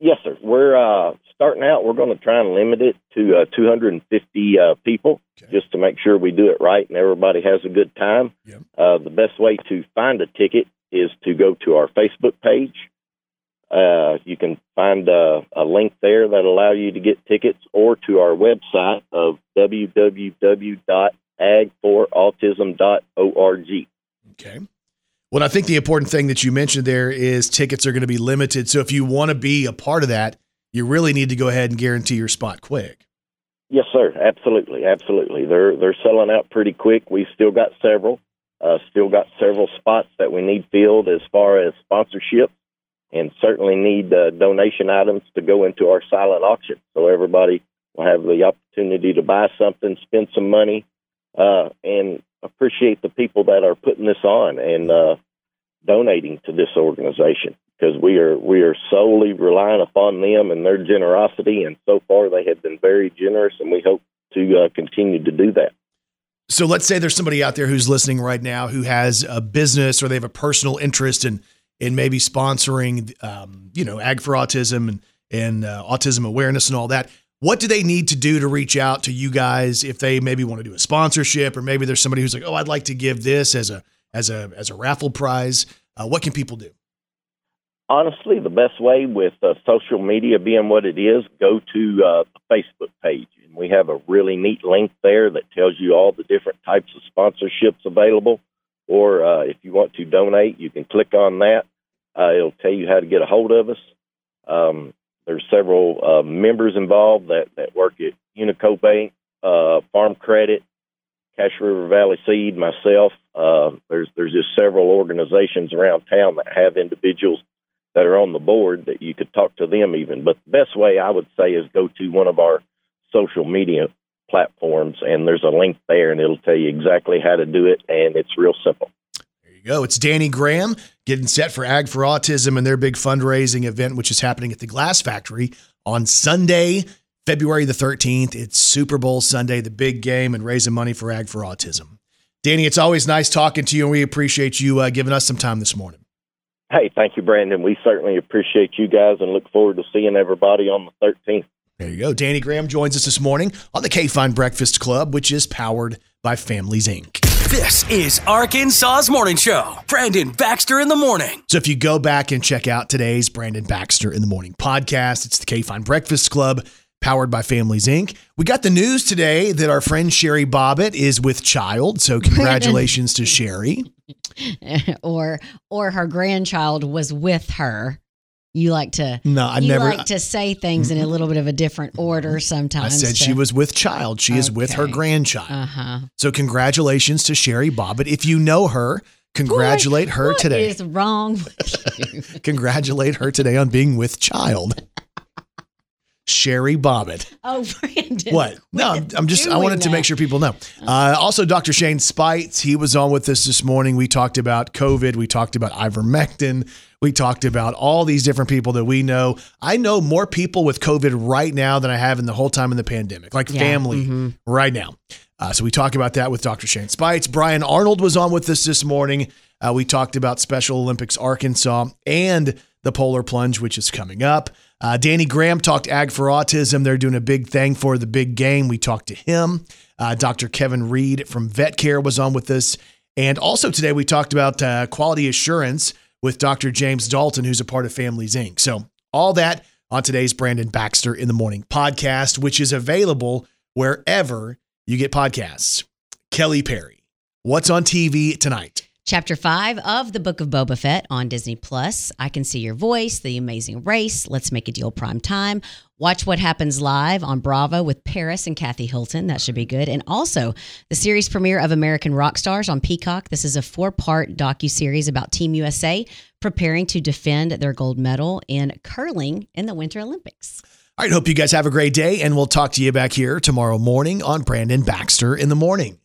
Yes, sir. We're uh, starting out. We're going to try and limit it to uh, 250 uh, people, just to make sure we do it right and everybody has a good time. Uh, the best way to find a ticket is to go to our Facebook page. Uh, you can find uh, a link there that allow you to get tickets, or to our website of www.ag4autism.org. Okay. Well, I think the important thing that you mentioned there is tickets are going to be limited. So if you want to be a part of that, you really need to go ahead and guarantee your spot quick. Yes, sir. Absolutely, absolutely. They're they're selling out pretty quick. We've still got several, uh, still got several spots that we need filled as far as sponsorship, and certainly need uh, donation items to go into our silent auction. So everybody will have the opportunity to buy something, spend some money, uh, and appreciate the people that are putting this on and uh, donating to this organization because we are we are solely relying upon them and their generosity. And so far, they have been very generous, and we hope to uh, continue to do that. So let's say there's somebody out there who's listening right now who has a business or they have a personal interest in in maybe sponsoring, um, you know, Ag for Autism and and uh, autism awareness and all that. What do they need to do to reach out to you guys if they maybe want to do a sponsorship or maybe there's somebody who's like, oh, I'd like to give this as a as a as a raffle prize. Uh, what can people do? honestly, the best way with uh, social media being what it is, go to uh, the Facebook page. And we have a really neat link there that tells you all the different types of sponsorships available. Or uh, if you want to donate, you can click on that. Uh, it'll tell you how to get a hold of us. Um, there's several uh, members involved that, that work at Unico Bank, uh, Farm Credit, Cache River Valley Seed, myself. Uh, there's there's just several organizations around town that have individuals that are on the board that you could talk to them even. But the best way I would say is go to one of our social media platforms and there's a link there and it'll tell you exactly how to do it and it's real simple. There you go. It's Danny Graham getting set for Ag for Autism and their big fundraising event, which is happening at the Glass Factory on Sunday, February the 13th. It's Super Bowl Sunday, the big game, and raising money for Ag for Autism. Danny, it's always nice talking to you, and we appreciate you uh, giving us some time this morning. Hey, thank you, Brandon. We certainly appreciate you guys and look forward to seeing everybody on the 13th. There you go. Danny Graham joins us this morning on the K Fine Breakfast Club, which is powered by Families Inc. This is Arkansas's Morning Show. Brandon Baxter in the morning. So if you go back and check out today's Brandon Baxter in the Morning podcast, it's the K Fine Breakfast Club, powered by Families Inc. We got the news today that our friend Sherry Bobbitt is with child. So congratulations to Sherry. or or her grandchild was with her. You like to No, I never- like to say things in a little bit of a different order sometimes I said she was with child. She is with her grandchild. Uh huh. So congratulations to Sherry Bobbitt. If you know her, congratulate her What today. is wrong with you? Congratulate her today on being with child. Sherry Bobbitt. oh, Brandon. What? No, I'm, I'm just, I wanted to make sure people know. Uh, also, Dr. Shane Speights, he was on with us this morning. We talked about COVID. We talked about ivermectin. We talked about all these different people that we know. I know more people with COVID right now than I have in the whole time in the pandemic, like Yeah, family mhm. right now. Uh, so we talk about that with Dr. Shane Speights. Brian Arnold was on with us this morning. Uh, we talked about Special Olympics Arkansas and the Polar Plunge, which is coming up. Uh, Danny Graham talked Ag for Autism. They're doing a big thing for the big game. We talked to him. Uh, Dr. Kevin Reed from Vet Care was on with us. And also today we talked about uh, quality assurance with Dr. James Dalton, who's a part of Families Inc. So all that on today's Brandon Baxter in the Morning podcast, which is available wherever you get podcasts. Kelly Perry, what's on TV tonight? Chapter five of the Book of Boba Fett on Disney Plus. I Can See Your Voice, The Amazing Race, Let's Make a Deal Prime Time. Watch What Happens Live on Bravo with Paris and Kathy Hilton. That should be good. And also the series premiere of American Rock Stars on Peacock. This is a four-part docu-series about Team USA preparing to defend their gold medal in curling in the Winter Olympics. All right, hope you guys have a great day, and we'll talk to you back here tomorrow morning on Brandon Baxter in the Morning.